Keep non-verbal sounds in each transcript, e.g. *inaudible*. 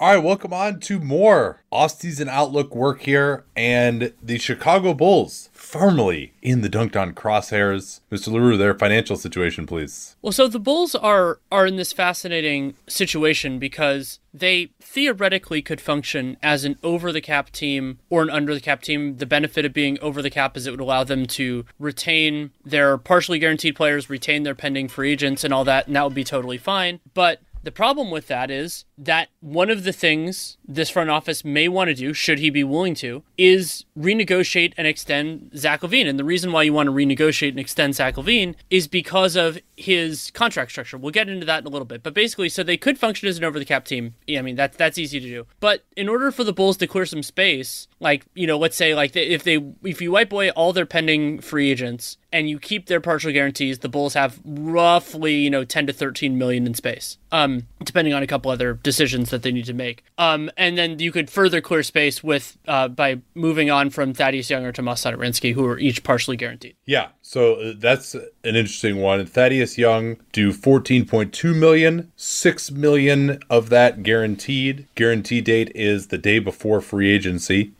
All right, welcome on to more off-season outlook work here, and the Chicago Bulls firmly in the Dunc'd On crosshairs. Mr. Leroux, their financial situation, please. Well, so the Bulls are are in this fascinating situation because they theoretically could function as an over the cap team or an under the cap team. The benefit of being over the cap is it would allow them to retain their partially guaranteed players, retain their pending free agents, and all that, and that would be totally fine. But the problem with that is that one of the things this front office may want to do, should he be willing to, is renegotiate and extend Zach LaVine. And the reason why you want to renegotiate and extend Zach LaVine is because of his contract structure. We'll get into that in a little bit. But basically, so they could function as an over the cap team. Yeah, I mean, that's that's easy to do. But in order for the Bulls to clear some space, like, you know, let's say like if they if you wipe away all their pending free agents and you keep their partial guarantees, the Bulls have roughly, you know, 10 to 13 million in space. Um, depending on a couple other decisions that they need to make. Um, and then you could further clear space with uh, by moving on from Thaddeus Young or Tomas Satoransky, who are each partially guaranteed. Yeah, so uh, that's an interesting one. Thaddeus Young do 14.2 million, 6 million of that guaranteed. Guarantee date is the day before free agency.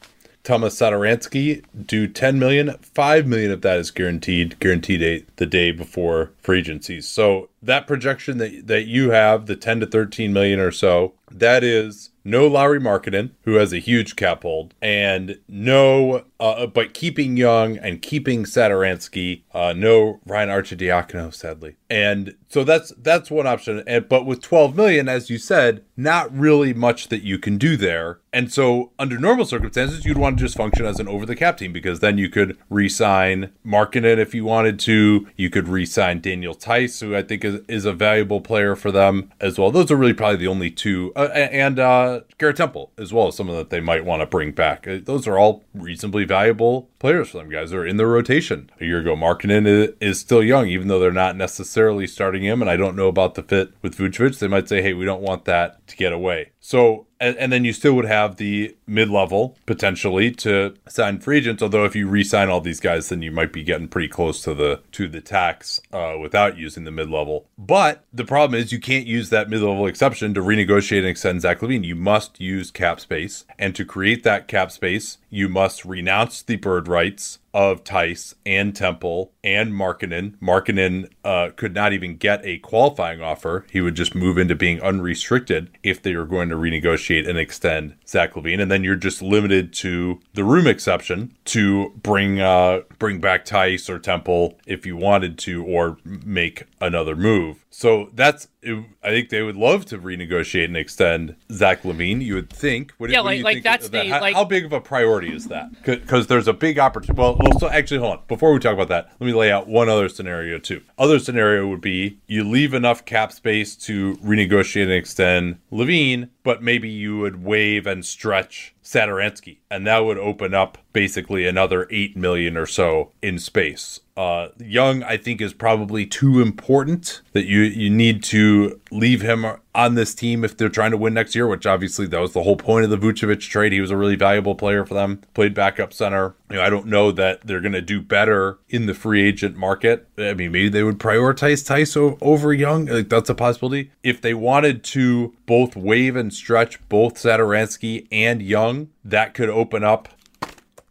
Tomas Satoransky do 10 million, 5 million of that is guaranteed, guarantee date the day before free agencies. So that projection that that you have, the 10 to 13 million or so, that is no Lauri Markkanen, who has a huge cap hold, and no, uh, but keeping Young and keeping Satoransky, uh, no Ryan Arcidiacono, sadly. And so that's that's one option. And but with 12 million, as you said, not really much that you can do there. And so under normal circumstances, you'd want to just function as an over the cap team because then you could re-sign Markkanen if you wanted to. You could re-sign Daniel Theis, who I think is, is a valuable player for them as well. Those are really probably the only two, uh, and uh, Garrett Temple as well, as some of that they might want to bring back. Uh, those are all reasonably valuable players for them. Guys they are in their rotation. A year ago, Markkanen is, is still young, even though they're not necessarily starting him. And I don't know about the fit with Vucevic. They might say, hey, we don't want that to get away. So and, and, then you still would have the mid level potentially to sign free agents. Although if you re-sign all these guys, then you might be getting pretty close to the to the tax uh, without using the mid level. But the problem is you can't use that mid level exception to renegotiate and extend Zach LaVine. You must use cap space, and to create that cap space, you must renounce the bird rights of Theis and Temple and Markkanen. Markkanen uh, could not even get a qualifying offer. He would just move into being unrestricted if they were going to renegotiate and extend Zach LaVine, And then you're just limited to the room exception to bring uh, bring back Theis or Temple if you wanted to, or make another move. So that's I think they would love to renegotiate and extend Zach LaVine. You would think. What, yeah, what like, like that's that? the how, like, how, big of a priority is that? Because there's a big opportunity. Well, well, so actually, hold on. Before we talk about that, let me lay out one other scenario too. Other scenario would be you leave enough cap space to renegotiate and extend LaVine, but maybe you would waive and stretch Satoransky, and that would open up basically another eight million or so in space. Uh, Young, I think, is probably too important that you you need to leave him on this team if they're trying to win next year. Which obviously that was the whole point of the Vucevic trade. He was a really valuable player for them. Played backup center. You know, I don't know that they're going to do better in the free agent market. I mean, maybe they would prioritize Theis over Young. Like that's a possibility. If they wanted to both waive and stretch both Satoransky and Young, that could open up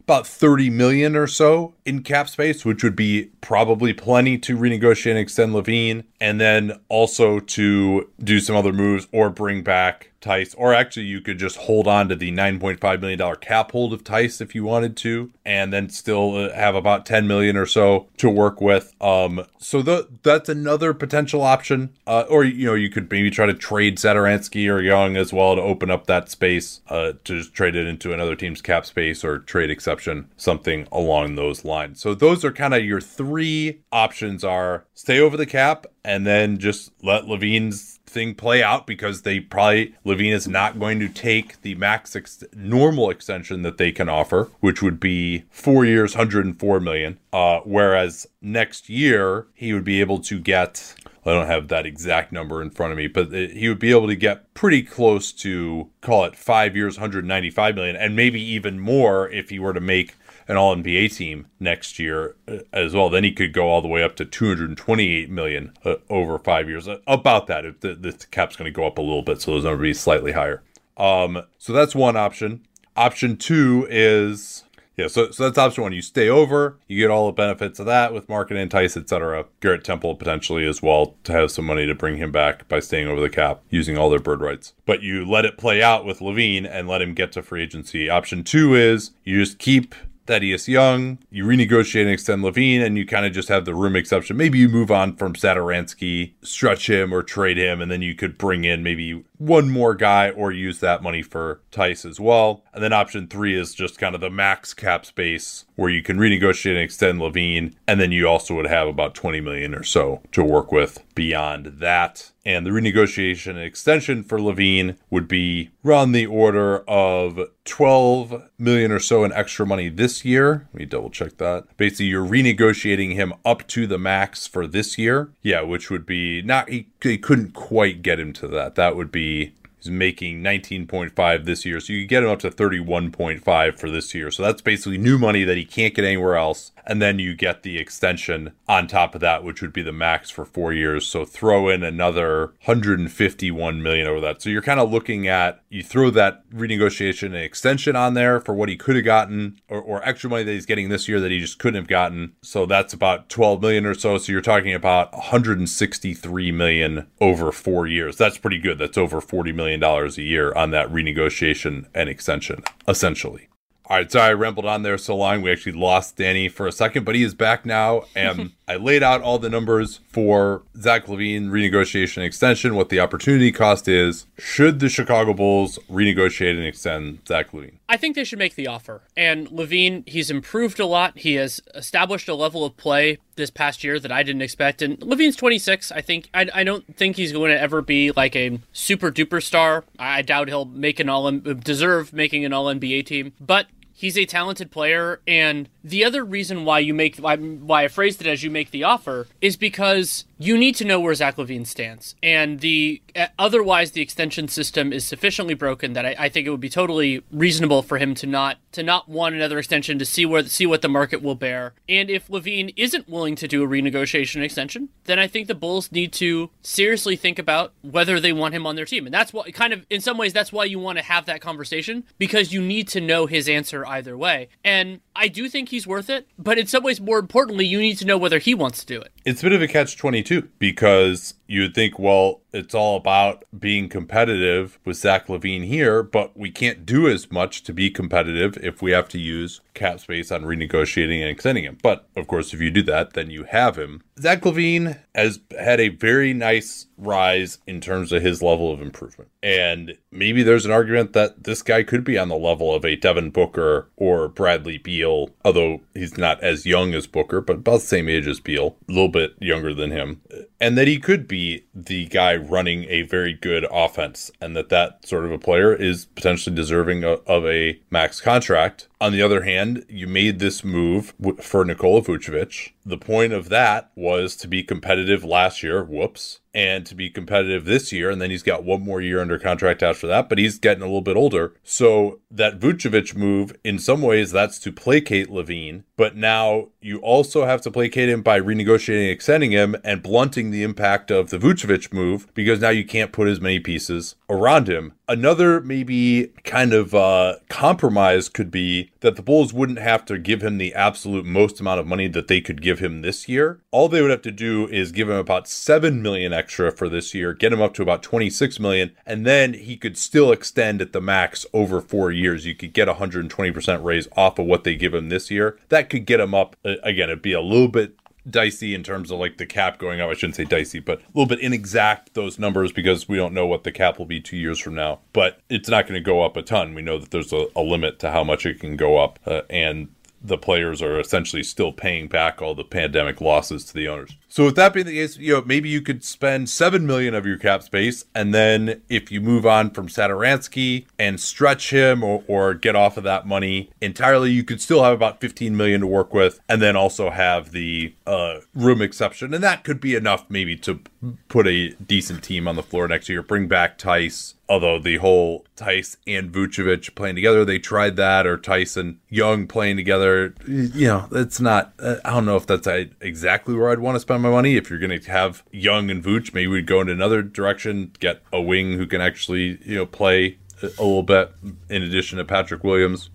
about 30 million or so in cap space, which would be probably plenty to renegotiate and extend LaVine, and then also to do some other moves or bring back Theis. or actually you could just hold on to the $9.5 million cap hold of Theis if you wanted to, and then still uh, have about 10 million or so to work with. Um, so the, that's another potential option. Uh, or, you know, you could maybe try to trade Satoransky or Young as well to open up that space, uh, to trade it into another team's cap space or trade exception, something along those lines line. So those are kind of your three options are stay over the cap and then just let LaVine's thing play out because they probably LaVine is not going to take the max ex- normal extension that they can offer, which would be four years, 104 million. Uh, whereas next year he would be able to get. I don't have that exact number in front of me, but he would be able to get pretty close to call it five years, 195 million, and maybe even more if he were to make an All NBA team next year uh, as well. Then he could go all the way up to 228 million uh, over five years. Uh, about that, the, the cap's going to go up a little bit, so those numbers be slightly higher. Um, so that's one option. Option two is yeah, so, so that's option one. You stay over, you get all the benefits of that with market entice, etc. Garrett Temple potentially as well to have some money to bring him back by staying over the cap using all their bird rights. But you let it play out with LaVine and let him get to free agency. Option two is you just keep Thaddeus Young, you renegotiate and extend LaVine, and you kind of just have the room exception. Maybe you move on from Satoransky, stretch him or trade him, and then you could bring in maybe one more guy or use that money for Theis as well. And then option three is just kind of the max cap space where you can renegotiate and extend LaVine. and then you also would have about 20 million or so to work with beyond that. And the renegotiation and extension for LaVine would be around the order of 12 million or so in extra money this year. Let me double check that. Basically, you're renegotiating him up to the max for this year. Yeah, which would be not, he, he couldn't quite get him to that. That would be be He's making 19.5 this year, so you get him up to 31.5 for this year. So that's basically new money that he can't get anywhere else. And then you get the extension on top of that, which would be the max for four years. So throw in another 151 million over that. So you're kind of looking at you throw that renegotiation and extension on there for what he could have gotten, or, or extra money that he's getting this year that he just couldn't have gotten. So that's about 12 million or so. So you're talking about 163 million over four years. That's pretty good. That's over 40 million million a year on that renegotiation and extension, essentially. All right, sorry I rambled on there so long. We actually lost Danny for a second, but he is back now. And *laughs* I laid out all the numbers for Zach LaVine renegotiation extension, what the opportunity cost is. Should the Chicago Bulls renegotiate and extend Zach LaVine? I think they should make the offer. And LaVine, he's improved a lot. He has established a level of play this past year that I didn't expect. And LaVine's 26. I think I, I don't think he's going to ever be like a super duper star. I doubt he'll make an all deserve making an all NBA team. But he's a talented player and the other reason why you make why, why i phrased it as you make the offer is because you need to know where Zach LaVine stands, and the uh, otherwise the extension system is sufficiently broken that I, I, think it would be totally reasonable for him to not to not want another extension to see where see what the market will bear. And if LaVine isn't willing to do a renegotiation extension, then I think the Bulls need to seriously think about whether they want him on their team, and that's what kind of in some ways that's why you want to have that conversation because you need to know his answer either way. And I do think he's worth it, but in some ways, more importantly, you need to know whether he wants to do it. It's a bit of a catch 22 because you would think, well, it's all about being competitive with Zach LaVine here, but we can't do as much to be competitive if we have to use cap space on renegotiating and extending him. But of course, if you do that, then you have him. Zach LaVine has had a very nice rise in terms of his level of improvement. And maybe there's an argument that this guy could be on the level of a Devin Booker or Bradley Beal, although he's not as young as Booker, but about the same age as Beal, a little bit younger than him. And that he could be the guy running a very good offense, and that that sort of a player is potentially deserving of a max contract. On the other hand, you made this move for Nikola Vucevic. The point of that was to be competitive last year. Whoops and to be competitive this year. And then he's got one more year under contract after that, but he's getting a little bit older. So that Vucevic move, in some ways, that's to placate LaVine. But now you also have to placate him by renegotiating, extending him, and blunting the impact of the Vucevic move because now you can't put as many pieces around him. Another maybe kind of uh, compromise could be that the Bulls wouldn't have to give him the absolute most amount of money that they could give him this year. All they would have to do is give him about seven million extra for this year, get him up to about twenty six million, and then he could still extend at the max over four years. You could get a hundred and twenty percent raise off of what they give him this year. That could get him up uh, again. It'd be a little bit dicey in terms of like the cap going up. I shouldn't say dicey, but a little bit inexact those numbers because we don't know what the cap will be two years from now. But it's not going to go up a ton. We know that there's a, a limit to how much it can go up, uh, and the players are essentially still paying back all the pandemic losses to the owners. So with that being the case, you know, maybe you could spend seven million of your cap space, and then if you move on from Satoransky and stretch him or, or get off of that money entirely, you could still have about 15 million to work with, and then also have the uh, room exception, and that could be enough maybe to put a decent team on the floor next year. Bring back Theis, although the whole Theis and Vucevic playing together, they tried that, or Tyson Young playing together. You know, it's not. Uh, I don't know if that's exactly where I'd want to spend my money. If you're going to have Young and Vooch, maybe we'd go in another direction, get a wing who can actually you know play a little bit in addition to Patrick Williams.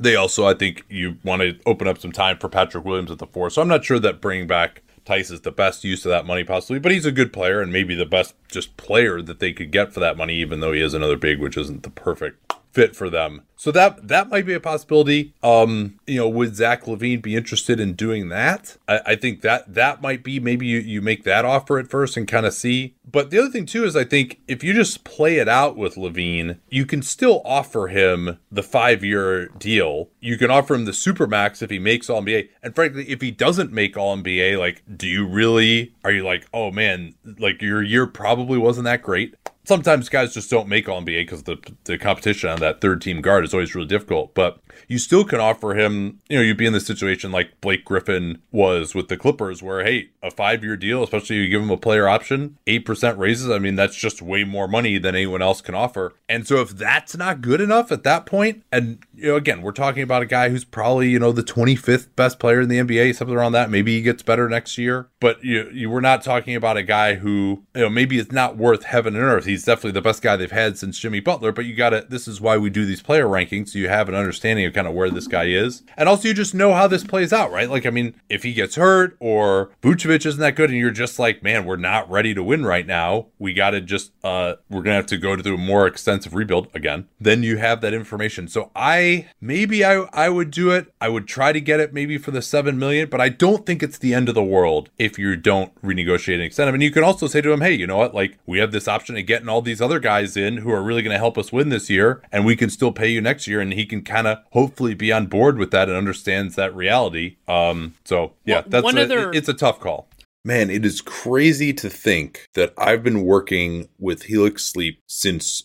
They also, I think, you want to open up some time for Patrick Williams at the four. So I'm not sure that bringing back Theis is the best use of that money possibly, but he's a good player and maybe the best just player that they could get for that money, even though he is another big, which isn't the perfect fit for them. So that that might be a possibility. Um, you know, would Zach LaVine be interested in doing that? I, I think that that might be maybe you, you make that offer at first and kind of see. But the other thing too is I think if you just play it out with LaVine, you can still offer him the five year deal. You can offer him the super max if he makes all NBA. And frankly, if he doesn't make all NBA, like, do you really are you like, oh man, like your year probably wasn't that great? Sometimes guys just don't make all NBA because the the competition on that third team guard is always really difficult. But you still can offer him, you know, you'd be in the situation like Blake Griffin was with the Clippers, where hey, a five year deal, especially you give him a player option, eight percent raises. I mean, that's just way more money than anyone else can offer. And so if that's not good enough at that point, and you know, again, we're talking about a guy who's probably you know the 25th best player in the NBA, something around that. Maybe he gets better next year, but you you were not talking about a guy who you know maybe it's not worth heaven and earth. He's definitely the best guy they've had since Jimmy Butler. But you got to, this is why we do these player rankings. So you have an understanding of kind of where this guy is. And also you just know how this plays out, right? Like, I mean, if he gets hurt or Vucevic isn't that good and you're just like, man, we're not ready to win right now. We got to just, uh, we're going to have to go through a more extensive rebuild again. Then you have that information. So I, maybe I, I would do it. I would try to get it maybe for the 7 million, but I don't think it's the end of the world if you don't renegotiate and extend him. And you can also say to him, hey, you know what? Like, we have this option of getting all these other guys in who are really going to help us win this year, and we can still pay you next year. And he can kind of hopefully be on board with that and understands that reality. Um, so yeah, that's one a, other... it's a tough call. Man, it is crazy to think that I've been working with Helix Sleep since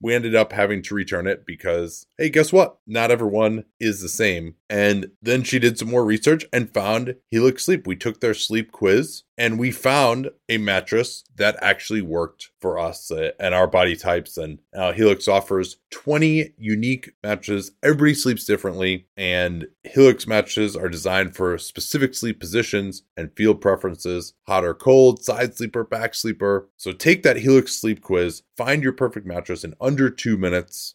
We ended up having to return it because, hey, guess what? Not everyone is the same. And then she did some more research and found Helix Sleep. We took their sleep quiz and we found a mattress that actually worked for us uh, and our body types. And uh, Helix offers 20 unique mattresses. Everybody sleeps differently, and Helix mattresses are designed for specific sleep positions and field preferences hot or cold, side sleeper, back sleeper. So take that Helix sleep quiz, find your perfect mattress in under two minutes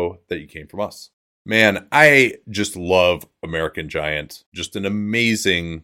that you came from us. Man, I just love American Giant. Just an amazing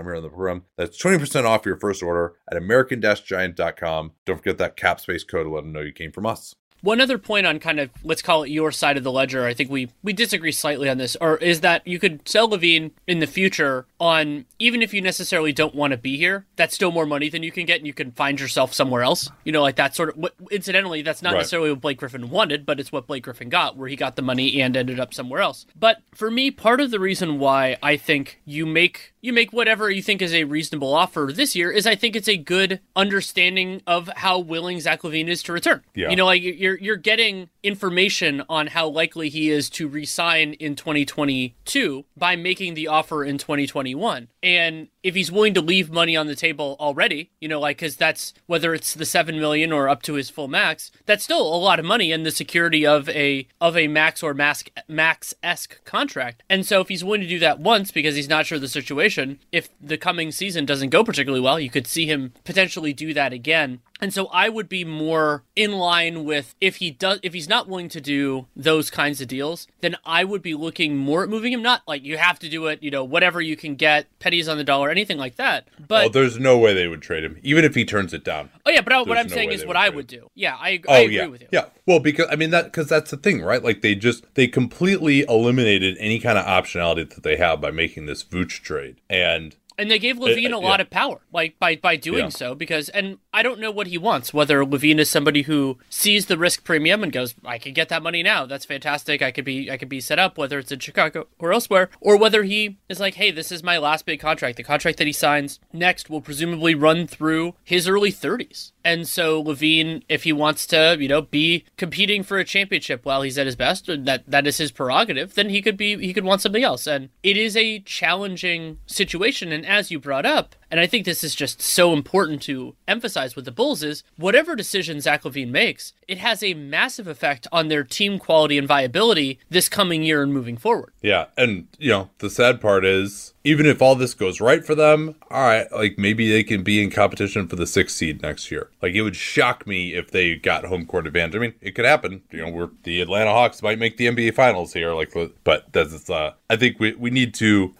time here on the program. That's 20% off your first order at american-giant.com. Don't forget that cap space code to let them know you came from us. One other point on kind of let's call it your side of the ledger, I think we we disagree slightly on this, or is that you could sell LaVine in the future on even if you necessarily don't want to be here, that's still more money than you can get, and you can find yourself somewhere else. You know, like that sort of. Incidentally, that's not right. necessarily what Blake Griffin wanted, but it's what Blake Griffin got, where he got the money and ended up somewhere else. But for me, part of the reason why I think you make you make whatever you think is a reasonable offer this year is I think it's a good understanding of how willing Zach LaVine is to return. Yeah. You know, like you're you're getting information on how likely he is to resign in 2022 by making the offer in 2021. And if he's willing to leave money on the table already, you know, like because that's whether it's the seven million or up to his full max, that's still a lot of money and the security of a of a max or max max esque contract. And so if he's willing to do that once because he's not sure the situation, if the coming season doesn't go particularly well, you could see him potentially do that again. And so I would be more in line with if he does if he's not willing to do those kinds of deals, then I would be looking more at moving him. Not like you have to do it, you know, whatever you can get, pennies on the dollar, anything like that. But oh, there's no way they would trade him, even if he turns it down. Oh yeah, but I, what I'm no saying is what I would do. Yeah, I, oh, I agree yeah. with you. Yeah, well, because I mean that because that's the thing, right? Like they just they completely eliminated any kind of optionality that they have by making this Vooch trade, and and they gave uh, LaVine a lot yeah. of power, like by by doing yeah. so. Because, and I don't know what he wants. Whether LaVine is somebody who sees the risk premium and goes, "I can get that money now. That's fantastic. I could be I could be set up, whether it's in Chicago or elsewhere," or whether he is like, "Hey, this is my last big contract. The contract that he signs next will presumably run through his early 30s." And so LaVine, if he wants to, you know, be competing for a championship while he's at his best, that that is his prerogative, then he could be he could want something else. And it is a challenging situation. And as you brought up, and I think this is just so important to emphasize with the Bulls is whatever decision Zach LaVine makes, it has a massive effect on their team quality and viability this coming year and moving forward. Yeah. And, you know, the sad part is even if all this goes right for them, all right, like maybe they can be in competition for the sixth seed next year. Like it would shock me if they got home court advantage. I mean, it could happen. You know, we're the Atlanta Hawks might make the NBA finals here. Like, but that's, uh, I think we, we need to,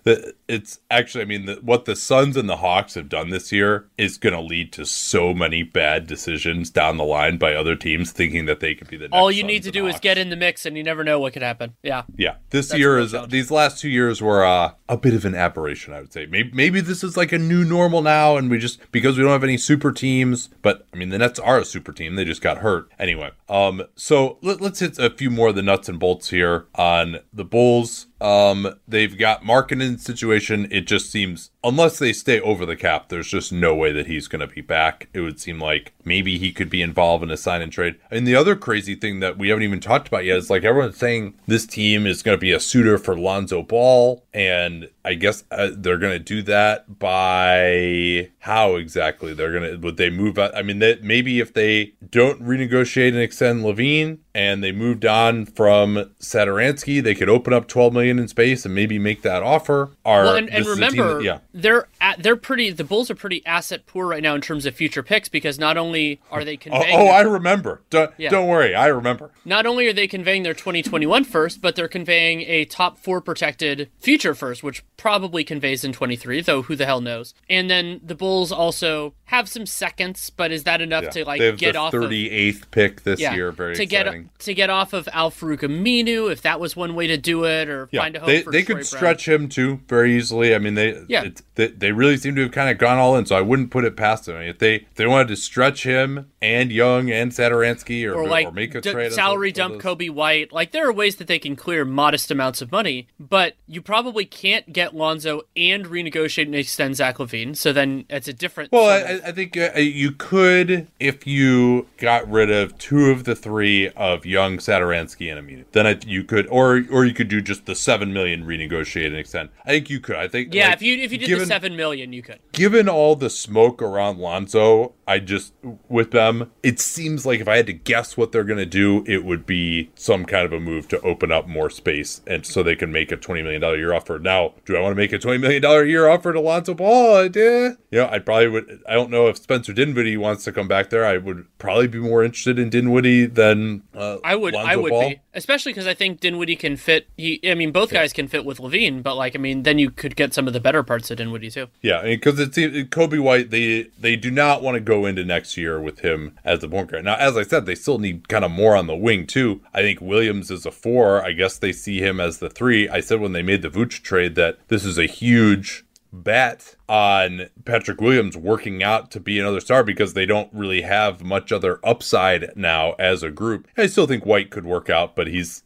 it's actually, I mean, the, what the Suns and the Hawks have done this year is going to lead to so many bad decisions down the line by other teams thinking that they could be the All you need to do Hawks. is get in the mix and you never know what could happen. Yeah. Yeah. This that's year is, these last two years were uh, a bit of an aberration, I would say. Maybe, maybe this is like a new normal now and we just, because we don't have any super teams, but I mean, the Nets are a super team. They just got hurt. Anyway, um, so let, let's hit a few more of the nuts and bolts here on the Bulls. Um, they've got Markkanen situation. It just seems unless they stay over the cap, there's just no way that he's going to be back. It would seem like maybe he could be involved in a sign and trade. And the other crazy thing that we haven't even talked about yet is like everyone's saying this team is going to be a suitor for Lonzo Ball, and I guess uh, they're going to do that by how exactly they're going to would they move out? I mean, that maybe if they don't renegotiate and extend LaVine, and they moved on from Satoransky, they could open up 12 million in space and maybe make that offer. Are Well, and, and this is a team remember, that- yeah. they're at, they're pretty. The Bulls are pretty asset poor right now in terms of future picks because not only are they Oh, conveying, oh, their- I remember. Don't, Yeah. don't worry, I remember. not only are they conveying their 2021 first, but they're conveying a top four protected future first, which probably conveys in 23, though who the hell knows. And then the Bulls also have some seconds, but is that enough Yeah. to like get the off of 38th pick this year. Very to exciting. get to get off of Al-Farouq Aminu, if that was one way to do it, or Yeah, find a home they, they could Brown. stretch him too very easily. I mean, they Yeah. it's, they, they really seem to have kind of gone all in. So I wouldn't put it past them. I mean, if they if they wanted to stretch him and Young and Satoransky or, or like make a d- trade, salary dump those- Coby White. Like there are ways that they can clear modest amounts of money, but you probably can't get Lonzo and renegotiate and extend Zach LaVine. So then it's a different. Well, I, I think uh, you could if you got rid of two of the three of Young, Satoransky, and Aminu. Then I, you could, or or you could do just the seven million renegotiate and extend. I think you could. I think yeah, like, if you if you did given, the seven million, you could. given all the smoke around Lonzo, I just with them, it seems like if I had to guess what they're gonna do, it would be some kind of a move to open up more space and so they can make a twenty million dollar year offer. Now, do I want to make a twenty million dollar year offer to Lonzo Ball? I did. You know, I probably would. I don't know if Spencer Dinwiddie wants to come back there. I would probably be more interested in Dinwiddie than uh, I would I Lonzo would Ball. be, especially because I think Dinwiddie can fit. He, I mean, both guys can fit with LaVine, but like, I mean, then you could get some of the better parts of Dinwiddie too. Yeah, because it's Coby White. They they do not want to go into next year with him as the point guard. Now, as I said, they still need kind of more on the wing too. I think Williams is a four. I guess they see him as the three. I said when they made the Vooch trade that this is a huge bet on Patrick Williams working out to be another star because they don't really have much other upside now as a group. I still think White could work out, but he's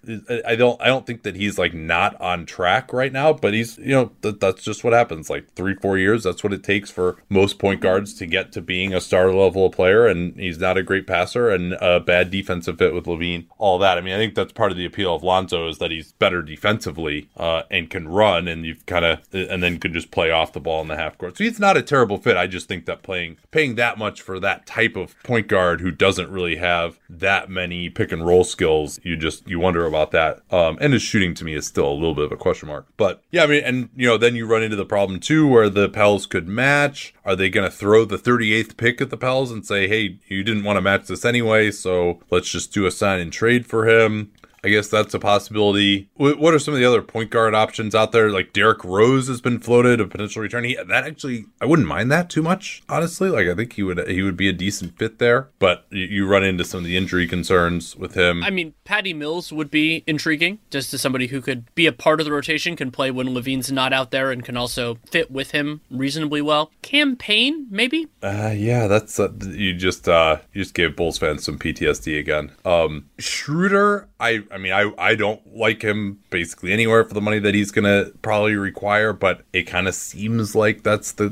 I don't I don't think that he's like not on track right now, but he's you know that, that's just what happens like 3 4 years that's what it takes for most point guards to get to being a star level player and he's not a great passer and a bad defensive fit with LaVine. All that. I mean, I think that's part of the appeal of Lonzo is that he's better defensively uh, and can run and you've kind of and then can just play off the ball in the half court. So he's not a terrible fit. I just think that playing paying that much for that type of point guard who doesn't really have that many pick and roll skills, you just you wonder about that. Um, and his shooting to me is still a little bit of a question mark. But yeah, I mean, and you know, then you run into the problem too where the Pels could match. Are they going to throw the 38th pick at the Pels and say, "Hey, you didn't want to match this anyway, so let's just do a sign and trade for him"? I guess that's a possibility. What are some of the other point guard options out there? Like Derrick Rose has been floated a potential return. He, that actually, I wouldn't mind that too much, honestly. Like I think he would he would be a decent fit there. But you, you run into some of the injury concerns with him. I mean, Patty Mills would be intriguing, just as somebody who could be a part of the rotation, can play when LaVine's not out there, and can also fit with him reasonably well. Cam Payne, maybe. Uh, yeah, that's uh, you just uh, you just gave Bulls fans some PTSD again. Um, Schroeder, I I mean I I don't like him basically anywhere for the money that he's gonna probably require, but it kind of seems like that's the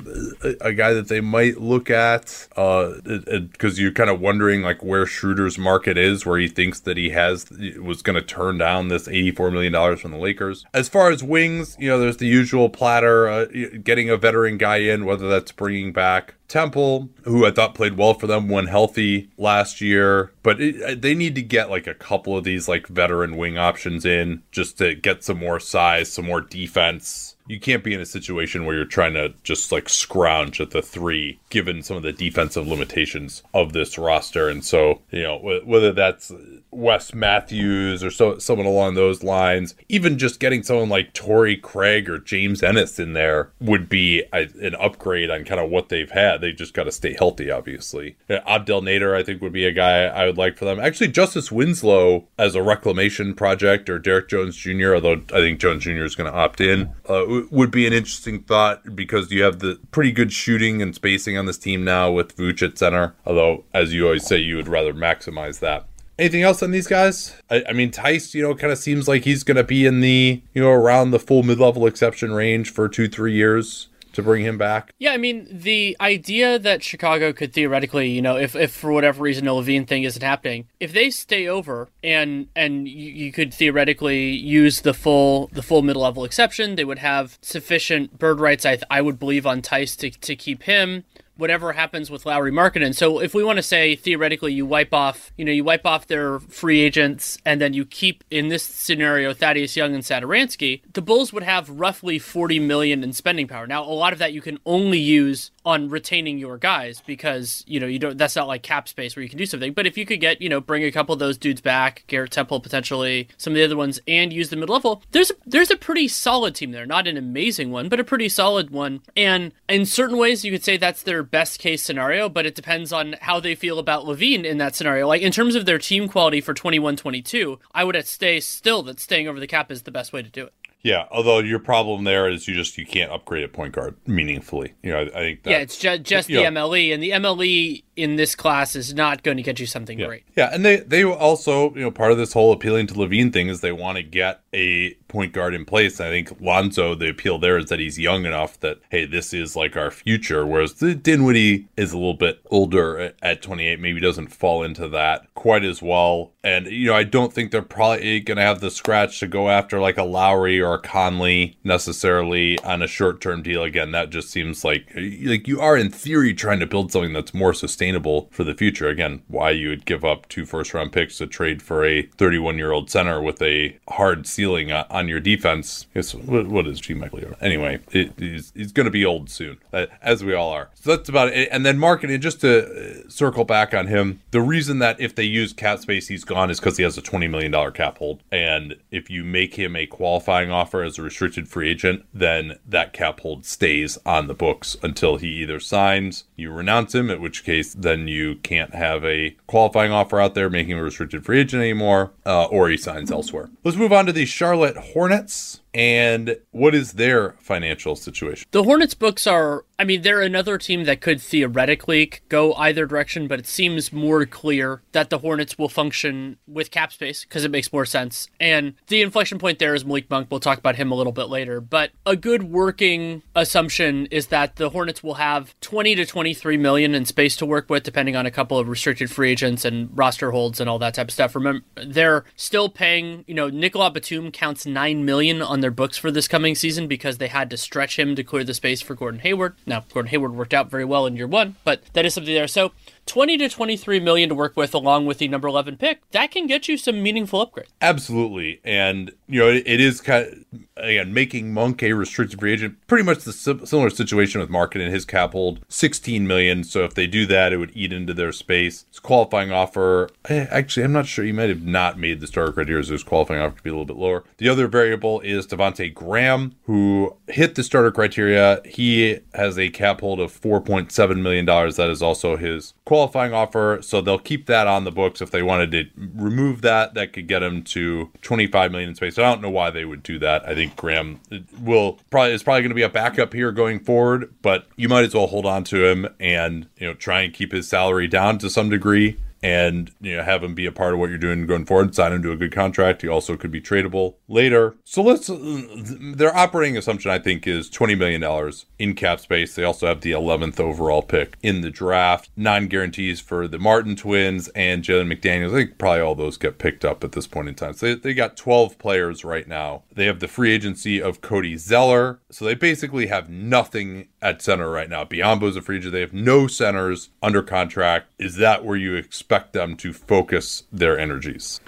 a, a guy that they might look at. Uh, because you're kind of wondering like where Schroeder's market is, where he thinks that he has was gonna turn down this 84 million dollars from the Lakers. As far as wings, you know, there's the usual platter, uh, getting a veteran guy in, whether that's bringing back Temple, who I thought played well for them when healthy last year, but it, uh, they need to get like a couple of these like veteran wing options in just to get some more size, some more defense. You can't be in a situation where you're trying to just like scrounge at the three, given some of the defensive limitations of this roster. And so, you know, wh- whether that's Wes Matthews or so someone along those lines, even just getting someone like Torrey Craig or James Ennis in there would be a, an upgrade on kind of what they've had. They just got to stay healthy, obviously. Uh, Abdel Nader, I think, would be a guy I would like for them. Actually, Justice Winslow as a reclamation project or Derrick Jones Jr., although I think Jones Jr. is going to opt in, uh, would be an interesting thought because you have the pretty good shooting and spacing on this team now with Vooch at center. Although, as you always say, you would rather maximize that. Anything else on these guys? I, I mean, Theis, you know, kind of seems like he's going to be in the, you know, around the full mid level exception range for two, three years to bring him back. Yeah, I mean, the idea that Chicago could theoretically, you know, if, if for whatever reason the LaVine thing isn't happening, if they stay over and and you, you could theoretically use the full the full mid level exception, they would have sufficient bird rights. I I would believe on Theis to to keep him. Whatever happens with Lauri Markkanen. So if we want to say theoretically you wipe off, you know, you wipe off their free agents and then you keep in this scenario Thaddeus Young and Satoransky, the Bulls would have roughly 40 million in spending power. Now, a lot of that you can only use on retaining your guys because, you know, you don't that's not like cap space where you can do something. But if you could get, you know, bring a couple of those dudes back, Garrett Temple potentially, some of the other ones and use the mid level, there's a, there's a pretty solid team there. Not an amazing one, but a pretty solid one. And in certain ways you could say that's their best case scenario, but it depends on how they feel about LaVine in that scenario. Like in terms of their team quality for 21-22, I would stay still that staying over the cap is the best way to do it. Yeah, although your problem there is you just you can't upgrade a point guard meaningfully. You know, I, I think that, yeah, it's just just the know, MLE, and the MLE in this class is not going to get you something yeah. great. Yeah, and they they also you know part of this whole appealing to LaVine thing is they want to get a point guard in place. I think Lonzo, the appeal there is that he's young enough that hey, this is like our future. Whereas the Dinwiddie is a little bit older at 28, maybe doesn't fall into that quite as well. And you know, I don't think they're probably going to have the scratch to go after like a Lowry or a Conley necessarily on a short term deal. Again, that just seems like like you are in theory trying to build something that's more sustainable for the future. Again, why you would give up two first round picks to trade for a 31 year old center with a hard ceiling on your defense. What, is G. Michael? Anyway, it, he's, he's going to be old soon, uh, as we all are. So that's about it. And then Markkanen, just to uh, circle back on him, the reason that if they use cap space, he's gone is because he has a $20 million cap hold. And if you make him a qualifying offer as a restricted free agent, then that cap hold stays on the books until he either signs, you renounce him, at which case then you can't have a qualifying offer out there making a restricted free agent anymore, uh, or he signs elsewhere. Let's move on to the Charlotte Hornets and what is their financial situation? The Hornets books are, I mean, they're another team that could theoretically go either direction, but it seems more clear that the Hornets will function with cap space because it makes more sense. And the inflection point there is Malik Monk. We'll talk about him a little bit later. But a good working assumption is that the Hornets will have 20 to 23 million in space to work with, depending on a couple of restricted free agents and roster holds and all that type of stuff. Remember, they're still paying, you know, Nicolas Batum counts 9 million on their books for this coming season because they had to stretch him to clear the space for Gordon Hayward. Now, Gordon Hayward worked out very well in year one, but that is something there. So 20 to 23 million to work with along with the number 11 pick that can get you some meaningful upgrade. Absolutely. And you know it, it is kind of, again making monk a restricted free agent pretty much the similar situation with market and his cap hold 16 million. So if they do that it would eat into their space. His qualifying offer. Actually i'm not sure. He might have not made the starter criteria so his qualifying offer to be a little bit lower. The other variable is devonte graham who hit the starter criteria. He has a cap hold of 4.7 million dollars. That is also his qualifying offer, so they'll keep that on the books. If they wanted to remove that, that could get them to 25 million in space. I don't know why they would do that. I think Graham will probably is probably going to be a backup here going forward, but you might as well hold on to him and you know try and keep his salary down to some degree and you know have him be a part of what you're doing going forward. Sign him to a good contract. He also could be tradable later. So let's uh, their operating assumption I think is 20 million dollars in cap space. They also have the 11th overall pick in the draft. Non guarantees for the Martin twins and Jalen McDaniels. I think probably all those get picked up at this point in time. So they, they got 12 players right now. They have the free agency of Cody Zeller. So they basically have nothing at center right now. Biyombo's a free agent. They have no centers under contract. Is that where you expect them to focus their energies?